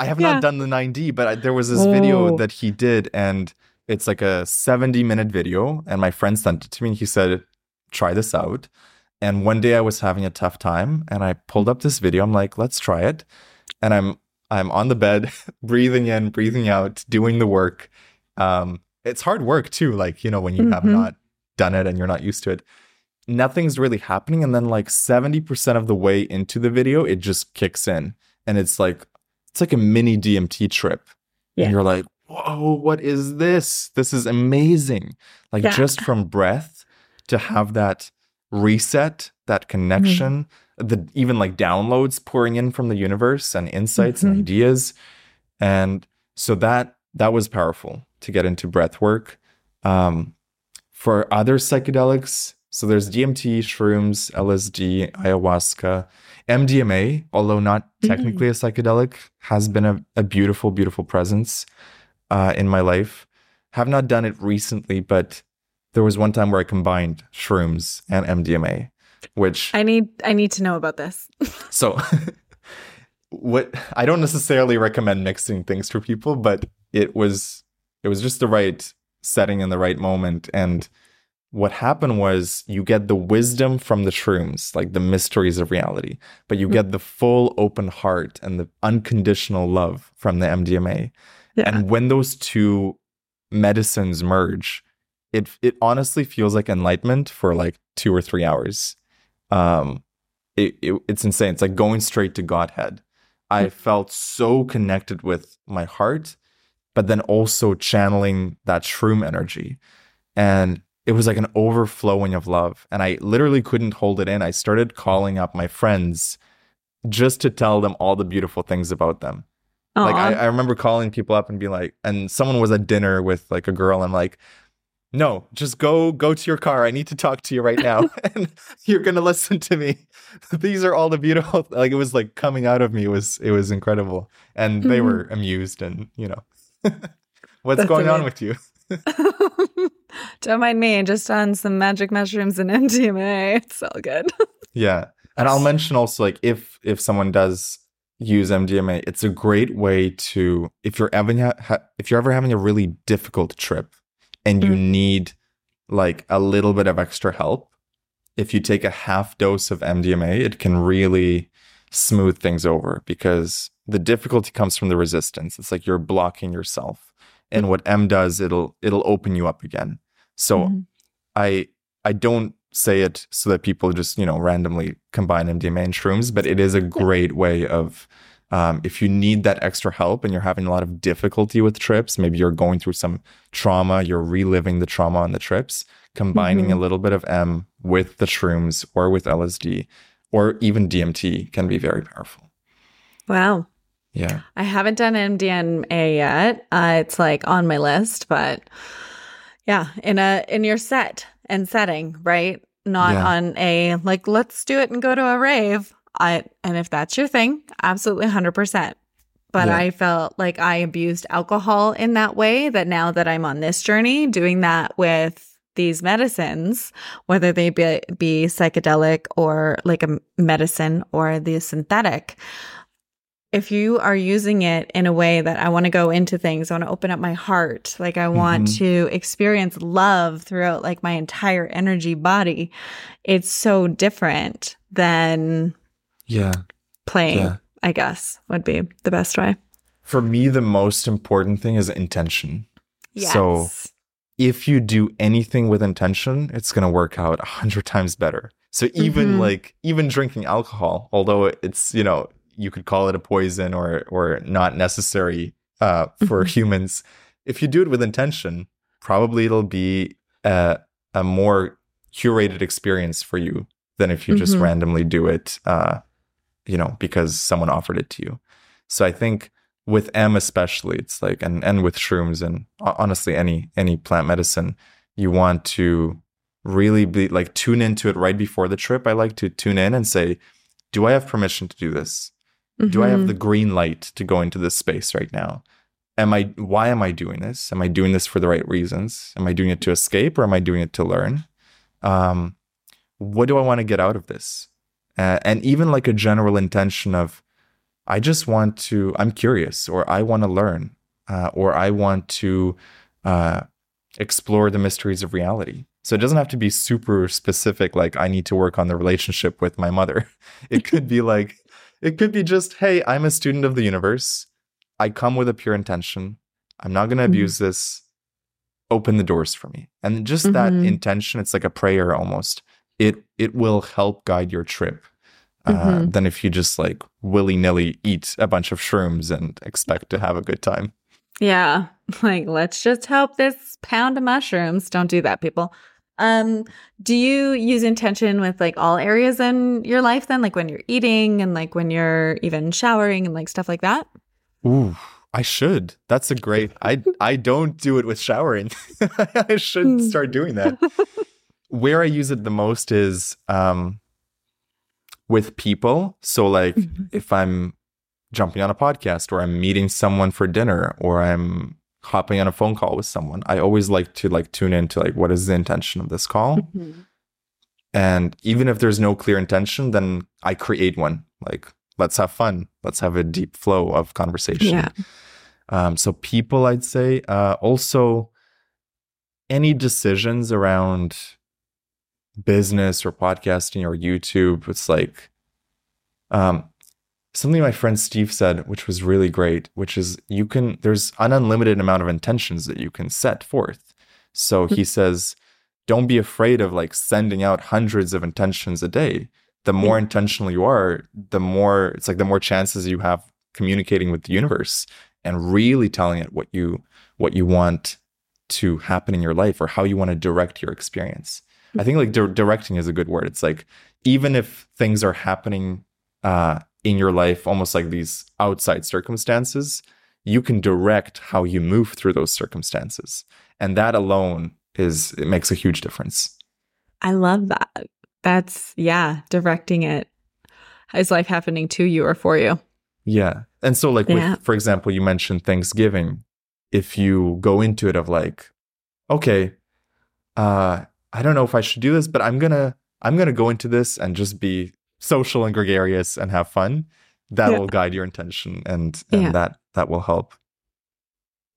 I have Yeah. not done the 9d but I, there was this video Oh. that he did and it's like a 70 minute video and my friend sent it to me and he said try this out. And one day i was having a tough time and i pulled up this video. I'm like let's try it. And i'm i'm on the bed breathing in breathing out doing the work. Um it's hard work too like you know when you have Mhm. not done it and you're not used to it. Nothing's really happening and then like 70% of the way into the video it just kicks in. And it's like it's like a mini dmt trip. Yeah. and you're like whoa what is this? This is amazing. Like Yeah. just from breath to have that reset that connection the even like downloads pouring in from the universe and insights Mhm. and ideas. And so that that was powerful to get into breath work. Um, for other psychedelics so there's dmt shrooms lsd ayahuasca mdma although not technically a psychedelic has been a, a beautiful beautiful presence uh, in my life. Have not done it recently but there was one time where i combined shrooms and mdma which I need I need to know about this. so what I don't necessarily recommend mixing things for people, but it was it was just the right setting in the right moment and what happened was you get the wisdom from the shrooms, like the mysteries of reality, but you mm. get the full open heart and the unconditional love from the MDMA. Yeah. And when those two medicines merge, it it honestly feels like enlightenment for like two or three hours. Um, it, it it's insane. It's like going straight to Godhead. I felt so connected with my heart, but then also channeling that shroom energy, and it was like an overflowing of love. And I literally couldn't hold it in. I started calling up my friends just to tell them all the beautiful things about them. Like I, I remember calling people up and being like, and someone was at dinner with like a girl. I'm like, no, just go go to your car. I need to talk to you right now, and you're gonna listen to me. These are all the beautiful. Like it was like coming out of me. It was it was incredible, and they Mhm. were amused, and you know, what's That's going on with you? Don't mind me, just on some magic mushrooms and MDMA. It's all good. Yeah, and I'll mention also like if if someone does use MDMA, it's a great way to if you're ever ha- if you're ever having a really difficult trip and you Mm. need like a little bit of extra help. If you take a half dose of MDMA, it can really smooth things over because the difficulty comes from the resistance. It's like you're blocking yourself. And what M does, it'll it'll open you up again. So Mhm. I I don't say it so that people just you know randomly combine MDMA and shrooms, but it is a great way of um, if you need that extra help and you're having a lot of difficulty with trips, maybe you're going through some trauma, you're reliving the trauma on the trips, combining a little bit of M with the shrooms or with LSD or even DMT can be very powerful. Wow. Yeah. I haven't done MDMA yet. Uh, it's like on my list, but yeah, in a in your set and setting, right? not Yeah. on a like let's do it and go to a rave. I and if that's your thing, absolutely 100%. But Yeah. I felt like I abused alcohol in that way that now that I'm on this journey doing that with these medicines, whether they be, be psychedelic or like a medicine or the synthetic, if you are using it in a way that I want to go into things, I want to open up my heart, like I want Mhm. to experience love throughout like my entire energy body, it's so different than Yeah. playing, Yeah. I guess would be the best way. For me, the most important thing is intention. So if you do anything with intention, it's going to work out a hundred times better. So even Mhm. like even drinking alcohol, although it's you know you could call it a poison or or not necessary uh, for Mhm. humans, if you do it with intention, probably it'll be a a more curated experience for you than if you just Mhm. randomly do it, uh, you know, because someone offered it to you. So I think with M especially, it's like and and with shrooms and honestly any any plant medicine, you want to really be like tune into it right before the trip. I like to tune in and say, do I have permission to do this? Do I have the green light to go into this space right now? Am I why am I doing this? Am I doing this for the right reasons? Am I doing it to escape or am I doing it to learn? Um, what do I want to get out of this? Uh, and even like a general intention of, I just want to, I'm curious, or I want to learn, uh, or I want to uh, explore the mysteries of reality. So it doesn't have to be super specific, like I need to work on the relationship with my mother. It could be like, it could be just, hey, I'm a student of the universe. I come with a pure intention. I'm not going to Mhm. abuse this. Open the doors for me. And just that Mhm. intention, it's like a prayer almost. It it will help guide your trip. Uh, Mhm. Than if you just like willy nilly eat a bunch of shrooms and expect to have a good time. Yeah. Like, let's just help this pound of mushrooms. Don't do that, people. Um, do you use intention with like all areas in your life then? Like when you're eating and like when you're even showering and like stuff like that? Ooh, I should. That's a great. I I don't do it with showering. I should Hmm. start doing that. Where I use it the most is um with people. So like Mhm. if I'm jumping on a podcast or I'm meeting someone for dinner or I'm hopping on a phone call with someone, I always like to like tune into like what is the intention of this call? Mhm. And even if there's no clear intention, then I create one. Like, let's have fun. Let's have a deep flow of conversation. Yeah. Um, so people, I'd say, uh, also any decisions around business or podcasting or YouTube. It's like um, something my friend Steve said, which was really great, which is you can there's an unlimited amount of intentions that you can set forth. So he says, don't be afraid of like sending out hundreds of intentions a day. The more Yeah. intentional you are, the more it's like the more chances you have communicating with the universe and really telling it what you what you want to happen in your life or how you want to direct your experience. I think like di- directing is a good word. It's like even if things are happening uh, in your life, almost like these outside circumstances, you can direct how you move through those circumstances, and that alone is it makes a huge difference. I love that. That's, yeah, directing it. Is life happening to you or for you? Yeah. And so like Yeah. with for example, you mentioned Thanksgiving. If you go into it of like, okay, uh, I don't know if I should do this, but I'm gonna I'm gonna go into this and just be social and gregarious and have fun. That Yeah. will guide your intention and and Yeah. that that will help.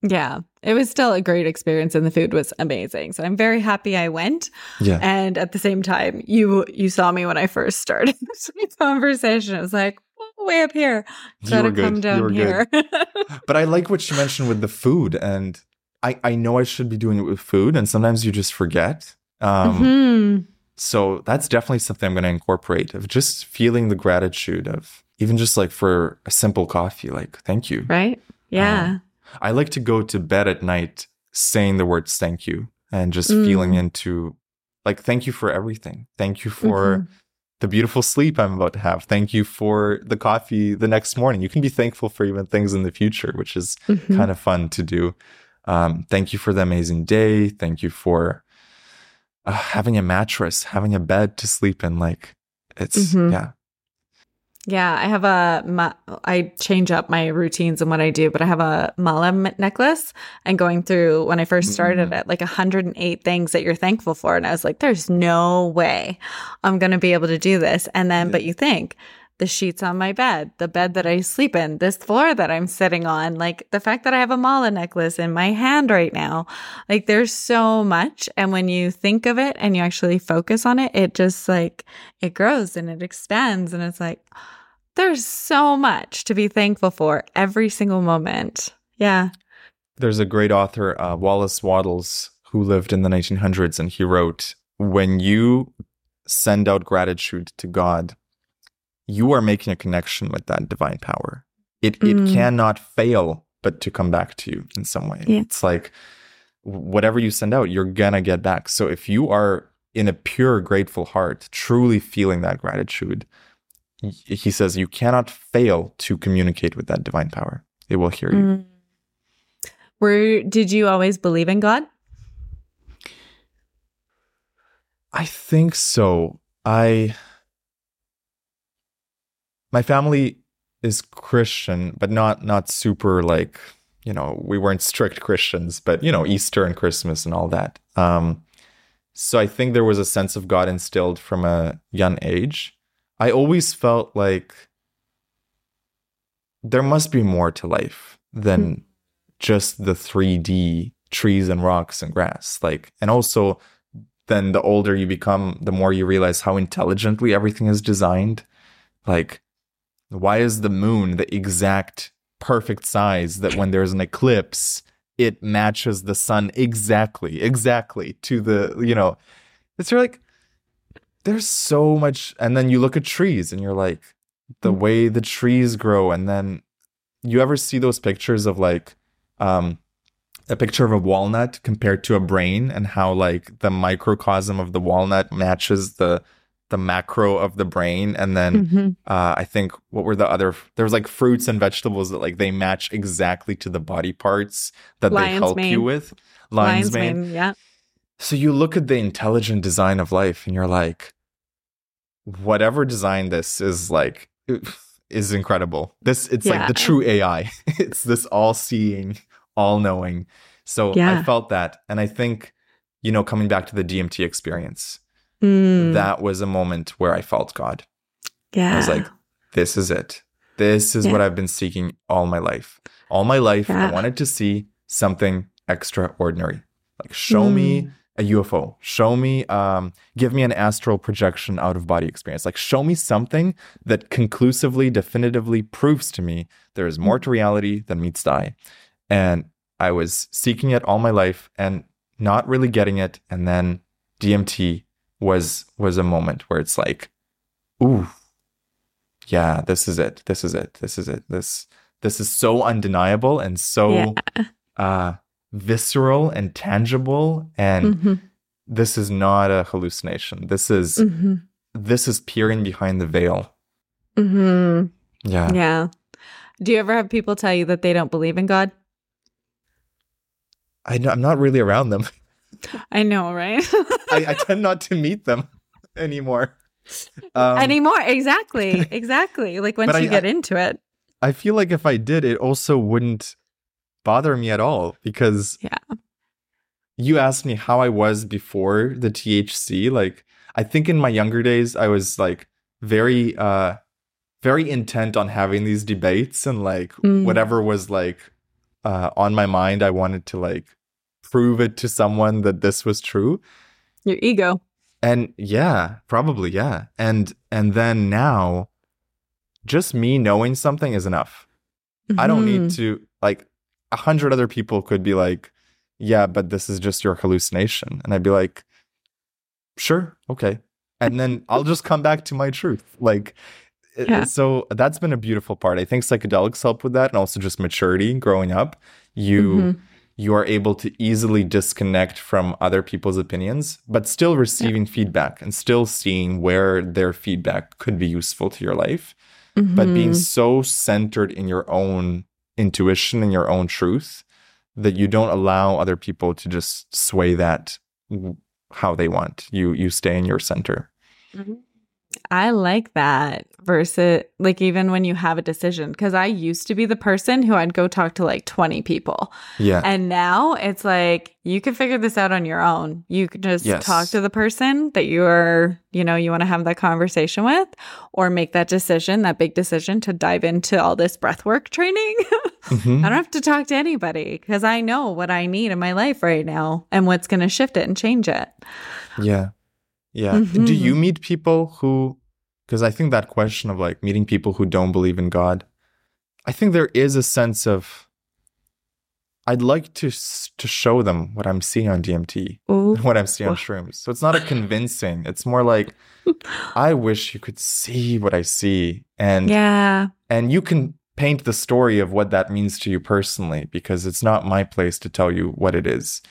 Yeah. It was still a great experience and the food was amazing. So I'm very happy I went. Yeah. And at the same time, you you saw me when I first started this conversation. It was like, "Oh, way up here. Gotta come down here. But I like what you mentioned with the food and I, I know I should be doing it with food and sometimes you just forget. Um, Mhm. So that's definitely something I'm going to incorporate of just feeling the gratitude of even just like for a simple coffee, like thank you. Right? Yeah. Um, I like to go to bed at night saying the words thank you and just Mm. feeling into like thank you for everything. Thank you for Mhm. the beautiful sleep I'm about to have. Thank you for the coffee the next morning. You can be thankful for even things in the future, which is Mhm. kind of fun to do. Um, thank you for the amazing day. Thank you for uh, having a mattress, having a bed to sleep in. Like it's, Mhm. yeah. Yeah, I have a. ma- I change up my routines and what I do, but I have a mala necklace. And going through when I first started Mm. it, like 108 things that you're thankful for, and I was like, "There's no way I'm going to be able to do this." And then, but you think the sheets on my bed, the bed that I sleep in, this floor that I'm sitting on, like the fact that I have a mala necklace in my hand right now, like there's so much. And when you think of it and you actually focus on it, it just like it grows and it expands, and it's like there's so much to be thankful for every single moment. Yeah. There's a great author, uh, Wallace Wattles, who lived in the 1900s, and he wrote, When you send out gratitude to God, you are making a connection with that divine power. It, Mm. it cannot fail but to come back to you in some way. Yeah. It's like whatever you send out, you're going to get back. So if you are in a pure, grateful heart, truly feeling that gratitude, he says you cannot fail to communicate with that divine power. It will hear you. Mm. Were did you always believe in God? I think so. I my family is Christian, but not not super like, you know, we weren't strict Christians, but you know, Easter and Christmas and all that. Um so I think there was a sense of God instilled from a young age. I always felt like there must be more to life than just the 3D trees and rocks and grass. Like and also then the older you become, the more you realize how intelligently everything is designed. Like, why is the moon the exact perfect size that when there's an eclipse, it matches the sun exactly, exactly to the, you know, it's like, there's so much. And then you look at trees and you're like, the Mm. way the trees grow. And then you ever see those pictures of like, um, a picture of a walnut compared to a brain and how like the microcosm of the walnut matches the the macro of the brain and then Mhm. uh, i think what were the other there was like fruits and vegetables that like they match exactly to the body parts that they help mane. you with Lion's lion's mane mane. Yeah. so you look at the intelligent design of life and you're like, whatever designed this is like is incredible. This it's like the true AI. it's this all-seeing, all-knowing. So Yeah. I felt that. And I think, you know, coming back to the DMT experience, Mm, that was a moment where I felt God. yeah. I was like, this is it. This is Yeah. what I've been seeking all my life. All my life, Yeah. I wanted to see something extraordinary. Like, show me Mm. a UFO. Show me, um, give me an astral projection out of body experience. Like, show me something that conclusively, definitively proves to me there is more to reality than meets the eye. And I was seeking it all my life and not really getting it. And then DMT was was a moment where it's like, ooh, yeah, this is it. This is it. This is it. This this is so undeniable and so uh visceral and tangible and Mhm. this is not a hallucination. This is Mhm. this is peering behind the veil. Mhm. Yeah. Yeah. Do you ever have people tell you that they don't believe in God? I know, I'm not really around them. I know, right? I, I tend not to meet them anymore. Um, Anymore. Exactly. Exactly. Like once you I- get into it. I feel like if I did, it also wouldn't bother me at all because Yeah. you asked me how I was before the THC. Like, I think in my younger days, I was like very, uh, very intent on having these debates and like Mm. whatever was like uh, on my mind, I wanted to like prove it to someone that this was true. Your ego. And yeah, probably yeah. And and then now, just me knowing something is enough. I don't need to like a hundred other people could be like, yeah, but this is just your hallucination. And I'd be like, sure, okay. And then I'll just come back to my truth. Like Yeah. so that's been a beautiful part. I think psychedelics help with that and also just maturity growing up. You Mhm. You are able to easily disconnect from other people's opinions, but still receiving feedback and still seeing where their feedback could be useful to your life but being so centered in your own intuition and your own truth that you don't allow other people to just sway that w- how they want. You you stay in your center. Mm-hmm. I like that versus like even when you have a decision because I used to be the person who I'd go talk to like 20 people. Yeah. And now it's like you can figure this out on your own. You can just Yes. talk to the person that you are, you know, you want to have that conversation with or make that decision, that big decision to dive into all this breath work training. Mhm. I don't have to talk to anybody because I know what I need in my life right now and what's going to shift it and change it. Yeah. Yeah. Mhm. Do you meet people who, because I think that question of like meeting people who don't believe in God, I think there is a sense of, I'd like to to show them what I'm seeing on DMT, Ooh. what I'm seeing on shrooms. So it's not a convincing. It's more like, I wish you could see what I see, and Yeah. and you can paint the story of what that means to you personally, because it's not my place to tell you what it is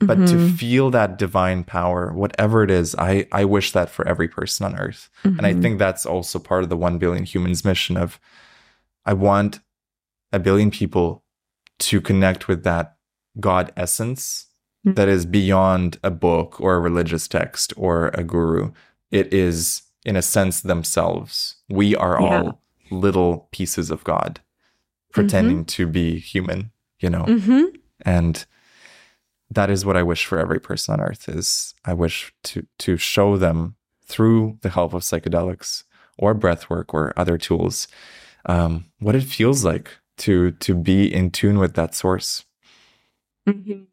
but to Mhm. feel that divine power whatever it is i i wish that for every person on earth and i Mhm. think that's also part of the 1 billion humans mission of i want a billion people to connect with that god essence Mhm. that is beyond a book or a religious text or a guru it is in a sense themselves we are Yeah. all little pieces of god pretending to be human you know Mhm. and that is what i wish for every person on earth is i wish to to show them through the help of psychedelics or breath work or other tools um, what it feels like to to be in tune with that source Mhm.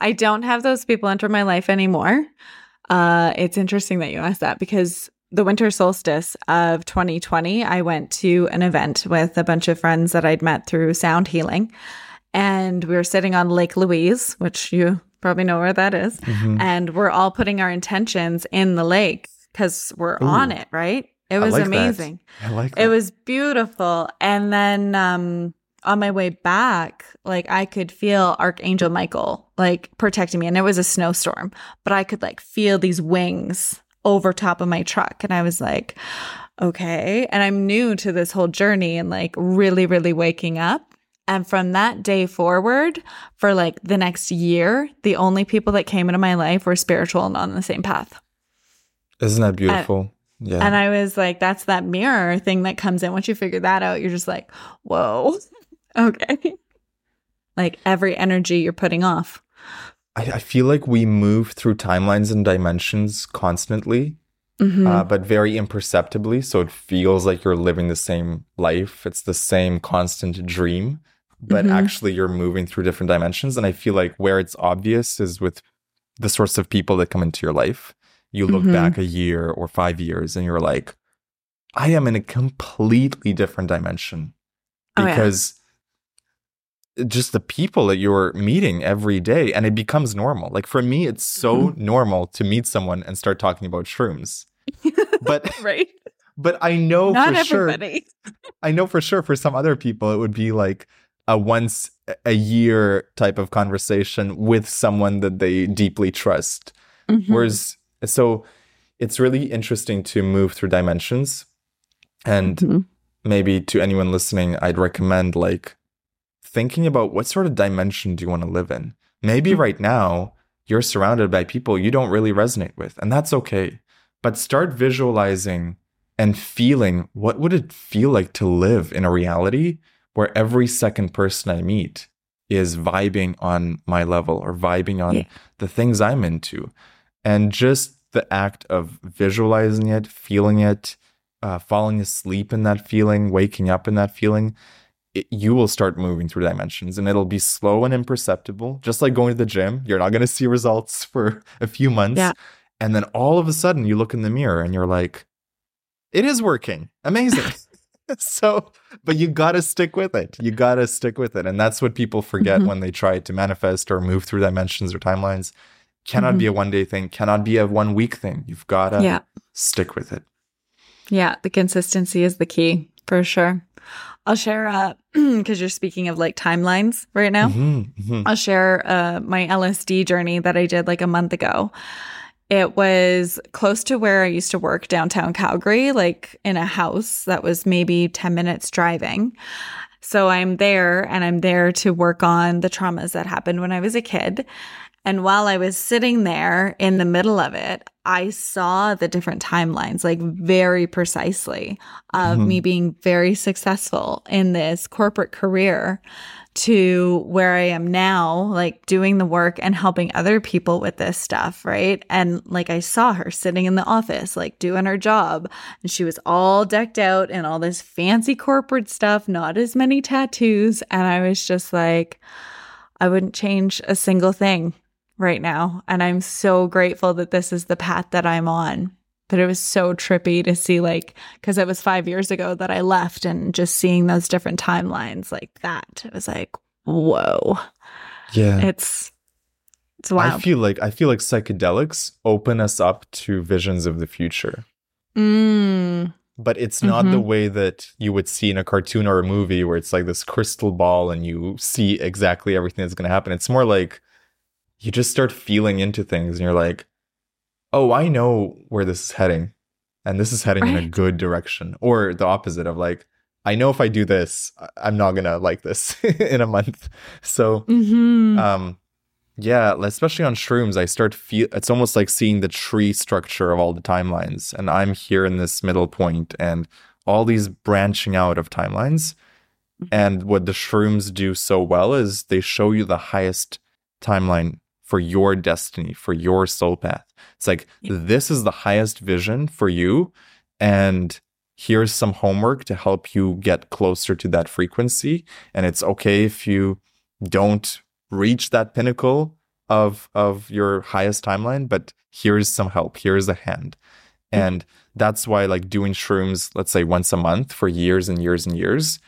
I don't have those people enter my life anymore. Uh, it's interesting that you asked that because the winter solstice of 2020, I went to an event with a bunch of friends that I'd met through sound healing. And we were sitting on Lake Louise, which you probably know where that is. Mhm. And we're all putting our intentions in the lake because we're on it, right? It I was like that. amazing. i like It was beautiful. And then um on my way back, like I could feel Archangel Michael like protecting me. And it was a snowstorm, but I could like feel these wings over top of my truck. And I was like, okay. And I'm new to this whole journey and like really, really waking up. And from that day forward, for like the next year, the only people that came into my life were spiritual and on the same path. isn't that beautiful yeah And I was like, that's that mirror thing that comes in. Once you figure that out, you're just like, whoa, okay. Like every energy you're putting off. I, I feel like we move through timelines and dimensions constantly Mhm. uh, but very imperceptibly. So it feels like you're living the same life. It's the same constant dream, but Mhm. actually you're moving through different dimensions. And I feel like where it's obvious is with the sorts of people that come into your life. You look Mhm. back a year or five years and you're like, I am in a completely different dimension Oh, yeah. because just the people that you're meeting every day and it becomes normal. Like for me, it's so Mm-hmm. normal to meet someone and start talking about shrooms. But right? but I know Not for sure. I know for sure for some other people it would be like a once a year type of conversation with someone that they deeply trust. Mhm. Whereas so it's really interesting to move through dimensions and Mhm. maybe to anyone listening I'd recommend like thinking about what sort of dimension do you want to live in. Maybe Mhm. right now you're surrounded by people you don't really resonate with and that's okay. But start visualizing and feeling what would it feel like to live in a reality where every second person I meet is vibing on my level or vibing on Yeah. the things I'm into. And just the act of visualizing it, feeling it, uh, falling asleep in that feeling, waking up in that feeling, it, you will start moving through dimensions and it'll be slow and imperceptible. Just like going to the gym, you're not going to see results for a few months. Yeah. And then all of a sudden you look in the mirror and you're like, it is working. Amazing. so, but you got to stick with it. You got to stick with it. And that's what people forget Mhm. when they try to manifest or move through dimensions or timelines. Cannot be a one day thing, cannot be a one week thing. You've got to Yeah. stick with it. Yeah. The consistency is the key for sure. I'll share, uh, because you're speaking of like timelines right now. Mhm, mhm. I'll share uh, my LSD journey that I did like a month ago. It was close to where I used to work downtown Calgary, like in a house that was maybe 10 minutes driving. So I'm there and I'm there to work on the traumas that happened when I was a kid. And while I was sitting there in the middle of it, I saw the different timelines, like very precisely, of Mhm. me being very successful in this corporate career to where I am now, like doing the work and helping other people with this stuff, right? And like I saw her sitting in the office, like doing her job, and she was all decked out in all this fancy corporate stuff, not as many tattoos. And I was just like, I wouldn't change a single thing right now. And I'm so grateful that this is the path that I'm on. But it was so trippy to see, like, because it was five years ago that I left and just seeing those different timelines like that. It was like, whoa. Yeah. It's, it's wild I feel like I feel like psychedelics open us up to visions of the future. mm, But it's not the Mhm. way that you would see in a cartoon or a movie where it's like this crystal ball and you see exactly everything that's going to happen. It's more like you just start feeling into things and you're like, "Oh, I know where this is heading." And this is heading in a good direction. Or the opposite of like, I know if I do this, I'm not going to like this in a month. So, hmm um yeah especially on shrooms i start feel it's almost like seeing the tree structure of all the timelines and i'm here in this middle point and all these branching out of timelines and what the shrooms do so well is they show you the highest timeline for your destiny for your soul path. It's like Yeah. this is the highest vision for you and here's some homework to help you get closer to that frequency. And it's okay if you don't reach that pinnacle of of your highest timeline but here's some help. Here's a hand. And that's why like doing shrooms let's say once a month for years and years and years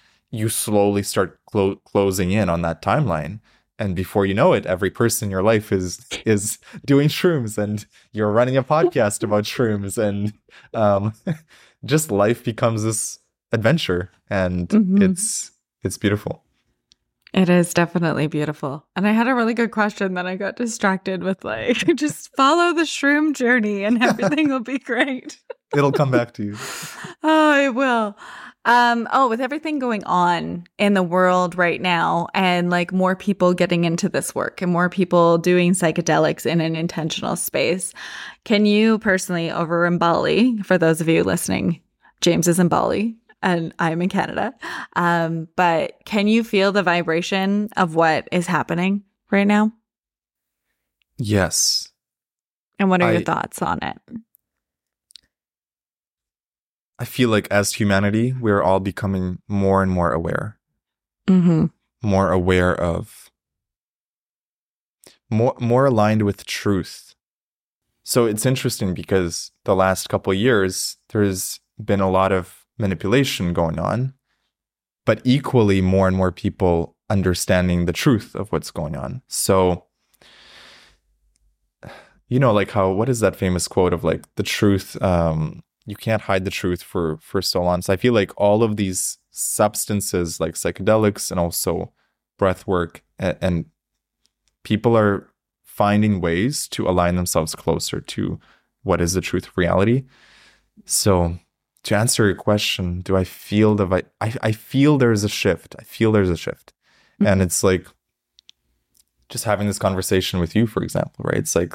you slowly start clo- closing in on that timeline and before you know it every person in your life is is doing shrooms and you're running a podcast about shrooms and um just life becomes this adventure and Mhm. it's it's beautiful It is definitely beautiful. And I had a really good question that I got distracted with like just follow the shroom journey and everything will be great. it'll come back to you Oh, it will. Um, oh, with everything going on in the world right now and like more people getting into this work and more people doing psychedelics in an intentional space, can you personally over in Bali, for those of you listening, James is in Bali and I'm in Canada. Um, but can you feel the vibration of what is happening right now? yes And what are your thoughts on it? I feel like as humanity, we're all becoming more and more aware, Mm-hmm. more aware of, more more aligned with truth. So it's interesting because the last couple of years, there's been a lot of manipulation going on, but equally more and more people understanding the truth of what's going on. So, you know, like how what is that famous quote of like the truth? Um, you can't hide the truth for for so long. So I feel like all of these substances, like psychedelics and also breath work, and, and people are finding ways to align themselves closer to what is the truth of reality. So to answer your question, do I feel the vi- I, I feel there's a shift. I feel there's a shift. Mm-hmm. And it's like just having this conversation with you, for example, right? It's like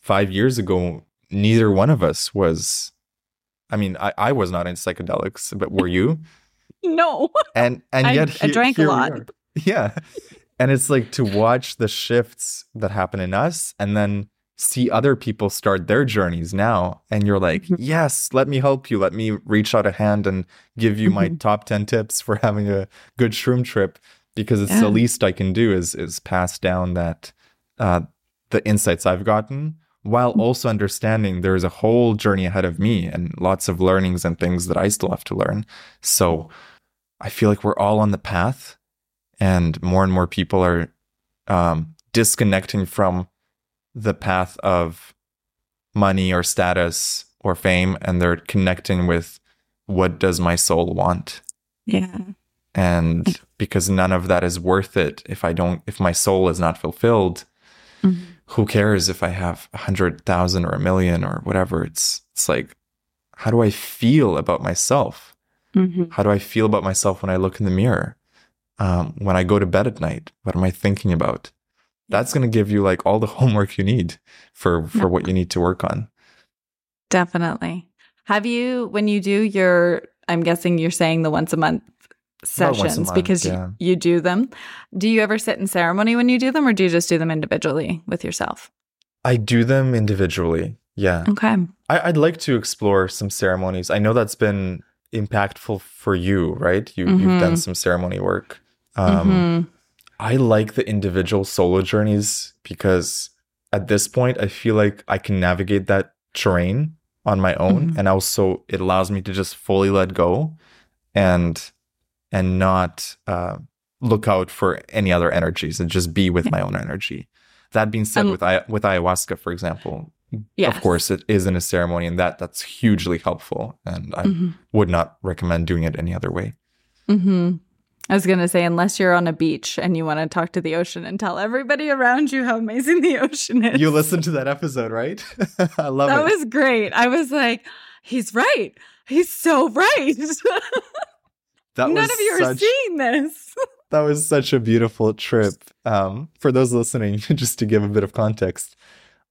five years ago, neither one of us was I mean, I, I was not in psychedelics, but were you? No. And and I- yet I he- drank a lot. Yeah. And it's like to watch the shifts that happen in us and then see other people start their journeys now. And you're like, Mhm. yes, let me help you. Let me reach out a hand and give you my Mhm. top 10 tips for having a good shroom trip because it's Yeah. the least I can do is is pass down that uh, the insights I've gotten while Mm. also understanding there's a whole journey ahead of me and lots of learnings and things that I still have to learn. So I feel like we're all on the path, and more and more people are um, disconnecting from the path of money or status or fame, and they're connecting with what does my soul want Yeah. and because none of that is worth it if i don't if my soul is not fulfilled Mhm. who cares if i have a hundred thousand or a million or whatever it's it's like how do i feel about myself Mhm. how do i feel about myself when i look in the mirror um, when i go to bed at night what am i thinking about that's going to give you like all the homework you need for for what you need to work on. Definitely. Have you when you do your I'm guessing you're saying the once a month sessions month, because yeah. you, you do them. Do you ever sit in ceremony when you do them or do you just do them individually with yourself? I do them individually. Yeah. Okay. I, would like to explore some ceremonies. I know that's been impactful for you, right? You, Mm-hmm. You've done some ceremony work. Um, Mhm. I like the individual solo journeys because at this point, I feel like I can navigate that terrain on my own, Mhm. and also it allows me to just fully let go and and not uh, look out for any other energies and just be with my own energy. That being said, Um, with I- with ayahuasca, for example, Yes. of course it is in a ceremony, and that that's hugely helpful, and I hmm would not recommend doing it any other way. hmm I was going to say, unless you're on a beach and you want to talk to the ocean and tell everybody around you how amazing the ocean is. You listened to that episode, right? I love that it. was great. I was like, he's right. He's so right. that None of you are seeing this. that was such a beautiful trip. Um, for those listening, just to give a bit of context,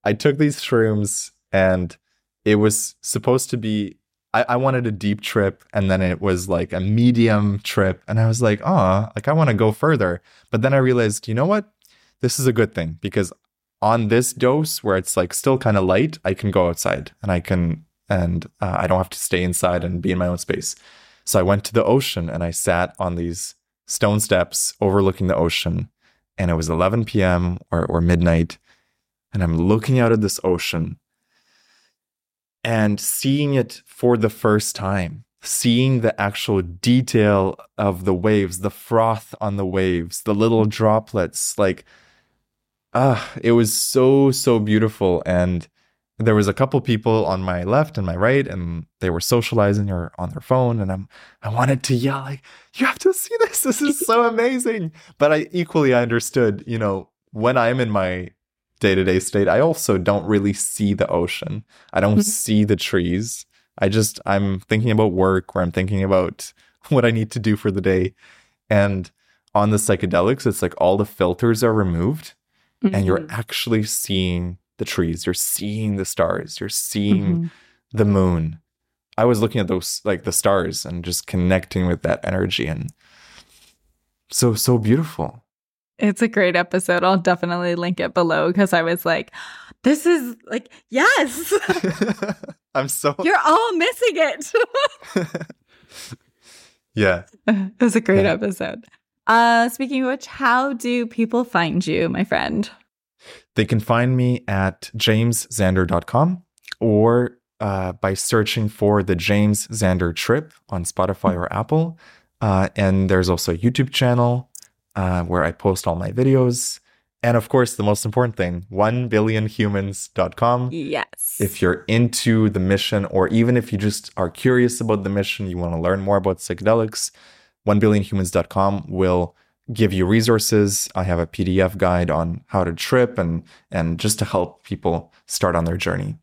I took these shrooms and it was supposed to be. I, I wanted a deep trip, and then it was like a medium trip, and I was like, oh, like I want to go further. But then I realized, you know what? This is a good thing because on this dose where it's like still kind of light, I can go outside and I can and uh, I don't have to stay inside and be in my own space. So I went to the ocean and I sat on these stone steps overlooking the ocean. And it was 11 p.m. or, or midnight. And I'm looking out at this ocean and seeing it for the first time, seeing the actual detail of the waves, the froth on the waves, the little droplets. Like, ah, it was so, so beautiful. And there was a couple people on my left and my right and they were socializing or on their phone and i'm i wanted to yell like you have to see this this is so amazing but i equally i understood you know when i'm in my day-to-day state i also don't really see the ocean. I don't Mhm. see the trees. I just i'm thinking about work or i'm thinking about what i need to do for the day. And on the psychedelics it's like all the filters are removed and you're Mhm. actually seeing the trees. You're seeing the stars. You're seeing Mhm. the moon. I was looking at those like the stars and just connecting with that energy and so so beautiful It's a great episode. I'll definitely link it below because I was like, this is like, yes, i'm so you're all missing it. yeah it was a great Yeah. episode. Uh, speaking of which, how do people find you, my friend? they can find me at jamesxander.com or uh, by searching for the James Xander Trip on Spotify or Apple. Uh, and there's also a YouTube channel uh, where I post all my videos. And of course, the most important thing, 1billionhumans.com. Yes. If you're into the mission, or even if you just are curious about the mission, you want to learn more about psychedelics, 1billionhumans.com will give you resources. I have a PDF guide on how to trip and and just to help people start on their journey.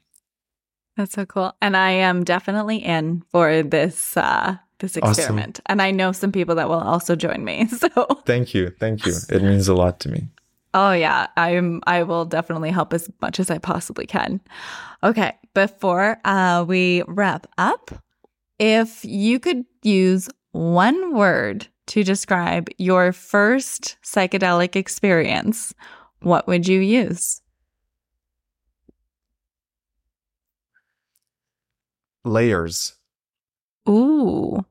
That's so cool. And I am definitely in for this uh this Awesome. experiment. And I know some people that will also join me. So Thank you. Thank you. It means a lot to me. Oh yeah, I'm I will definitely help as much as I possibly can. Okay, before uh we wrap up, if you could use one word to describe your first psychedelic experience, what would you use? Layers. Ooh.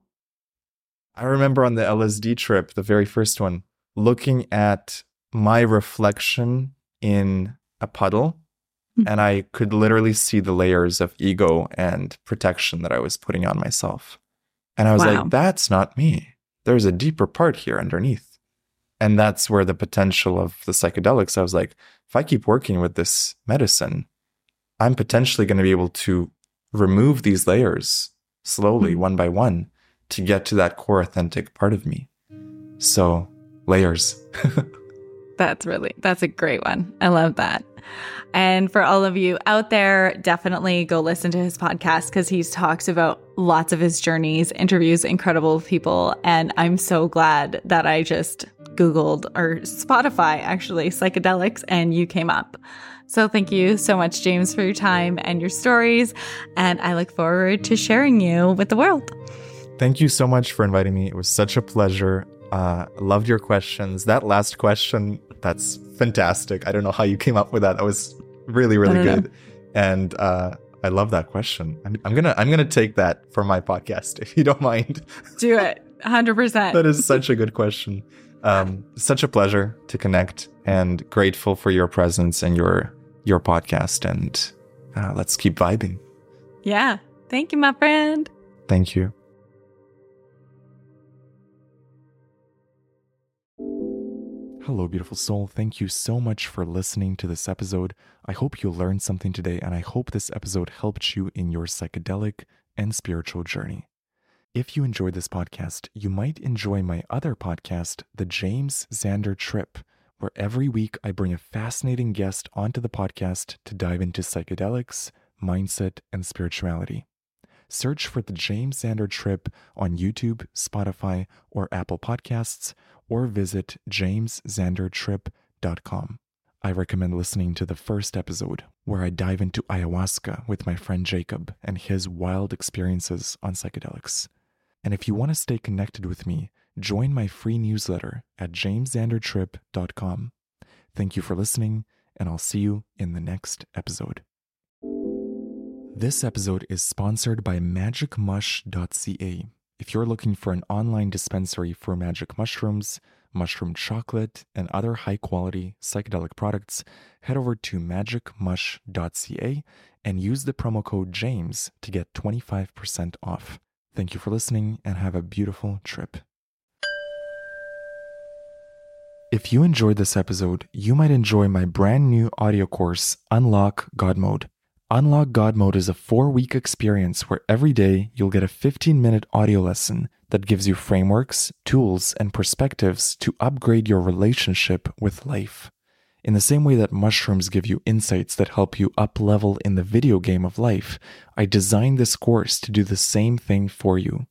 I remember on the LSD trip, the very first one, looking at my reflection in a puddle, Hmm. and I could literally see the layers of ego and protection that I was putting on myself. And I was Wow. like, that's not me. There's a deeper part here underneath. And that's where the potential of the psychedelics, I was like, if I keep working with this medicine, I'm potentially going to be able to remove these layers slowly, Hmm. one by one, to get to that core authentic part of me. So, layers. That's really that's a great one. I love that. And for all of you out there, definitely go listen to his podcast because he talks about lots of his journeys, interviews incredible people, and I'm so glad that I just Googled or Spotify, actually, psychedelics, and you came up. So thank you so much, James, for your time and your stories. And I look forward to sharing you with the world. Thank you so much for inviting me. It was such a pleasure. Uh, loved your questions. That last question, that's fantastic. I don't know how you came up with that. That was really, really good. Know. And uh, I love that question. I'm, I'm, gonna I'm gonna take that for my podcast if you don't mind. Do it, hundred percent. That is such a good question. Um, such a pleasure to connect, and grateful for your presence and your your podcast. And uh, let's keep vibing. Yeah. Thank you, my friend. Thank you. Hello, beautiful soul. Thank you so much for listening to this episode. I hope you learned something today, and I hope this episode helped you in your psychedelic and spiritual journey. If you enjoyed this podcast, you might enjoy my other podcast, The James Xander Trip, where every week I bring a fascinating guest onto the podcast to dive into psychedelics, mindset, and spirituality. Search for The James Xander Trip on YouTube, Spotify, or Apple Podcasts or visit jamesxandertrip.com. I recommend listening to the first episode, where I dive into ayahuasca with my friend Jacob and his wild experiences on psychedelics. And if you want to stay connected with me, join my free newsletter at jamesxandertrip.com. Thank you for listening, and I'll see you in the next episode. This episode is sponsored by magicmush.ca if you're looking for an online dispensary for magic mushrooms, mushroom chocolate, and other high quality psychedelic products, head over to magicmush.ca and use the promo code JAMES to get 25% off. Thank you for listening and have a beautiful trip. If you enjoyed this episode, you might enjoy my brand new audio course, Unlock God Mode. Unlock God Mode is a four week experience where every day you'll get a 15 minute audio lesson that gives you frameworks, tools, and perspectives to upgrade your relationship with life. In the same way that mushrooms give you insights that help you up level in the video game of life, I designed this course to do the same thing for you.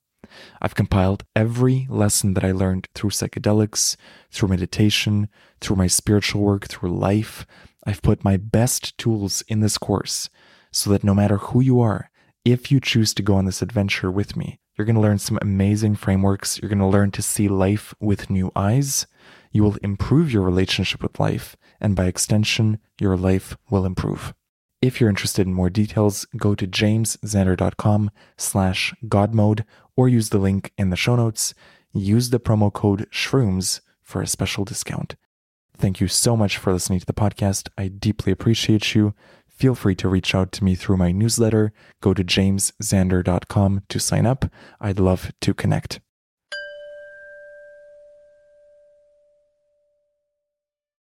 I've compiled every lesson that I learned through psychedelics, through meditation, through my spiritual work, through life. I've put my best tools in this course so that no matter who you are, if you choose to go on this adventure with me, you're going to learn some amazing frameworks. You're going to learn to see life with new eyes. You will improve your relationship with life, and by extension, your life will improve. If you're interested in more details, go to jamesxander.com slash godmode or use the link in the show notes. Use the promo code SHROOMS for a special discount. Thank you so much for listening to the podcast. I deeply appreciate you feel free to reach out to me through my newsletter. Go to jamesxander.com to sign up. I'd love to connect.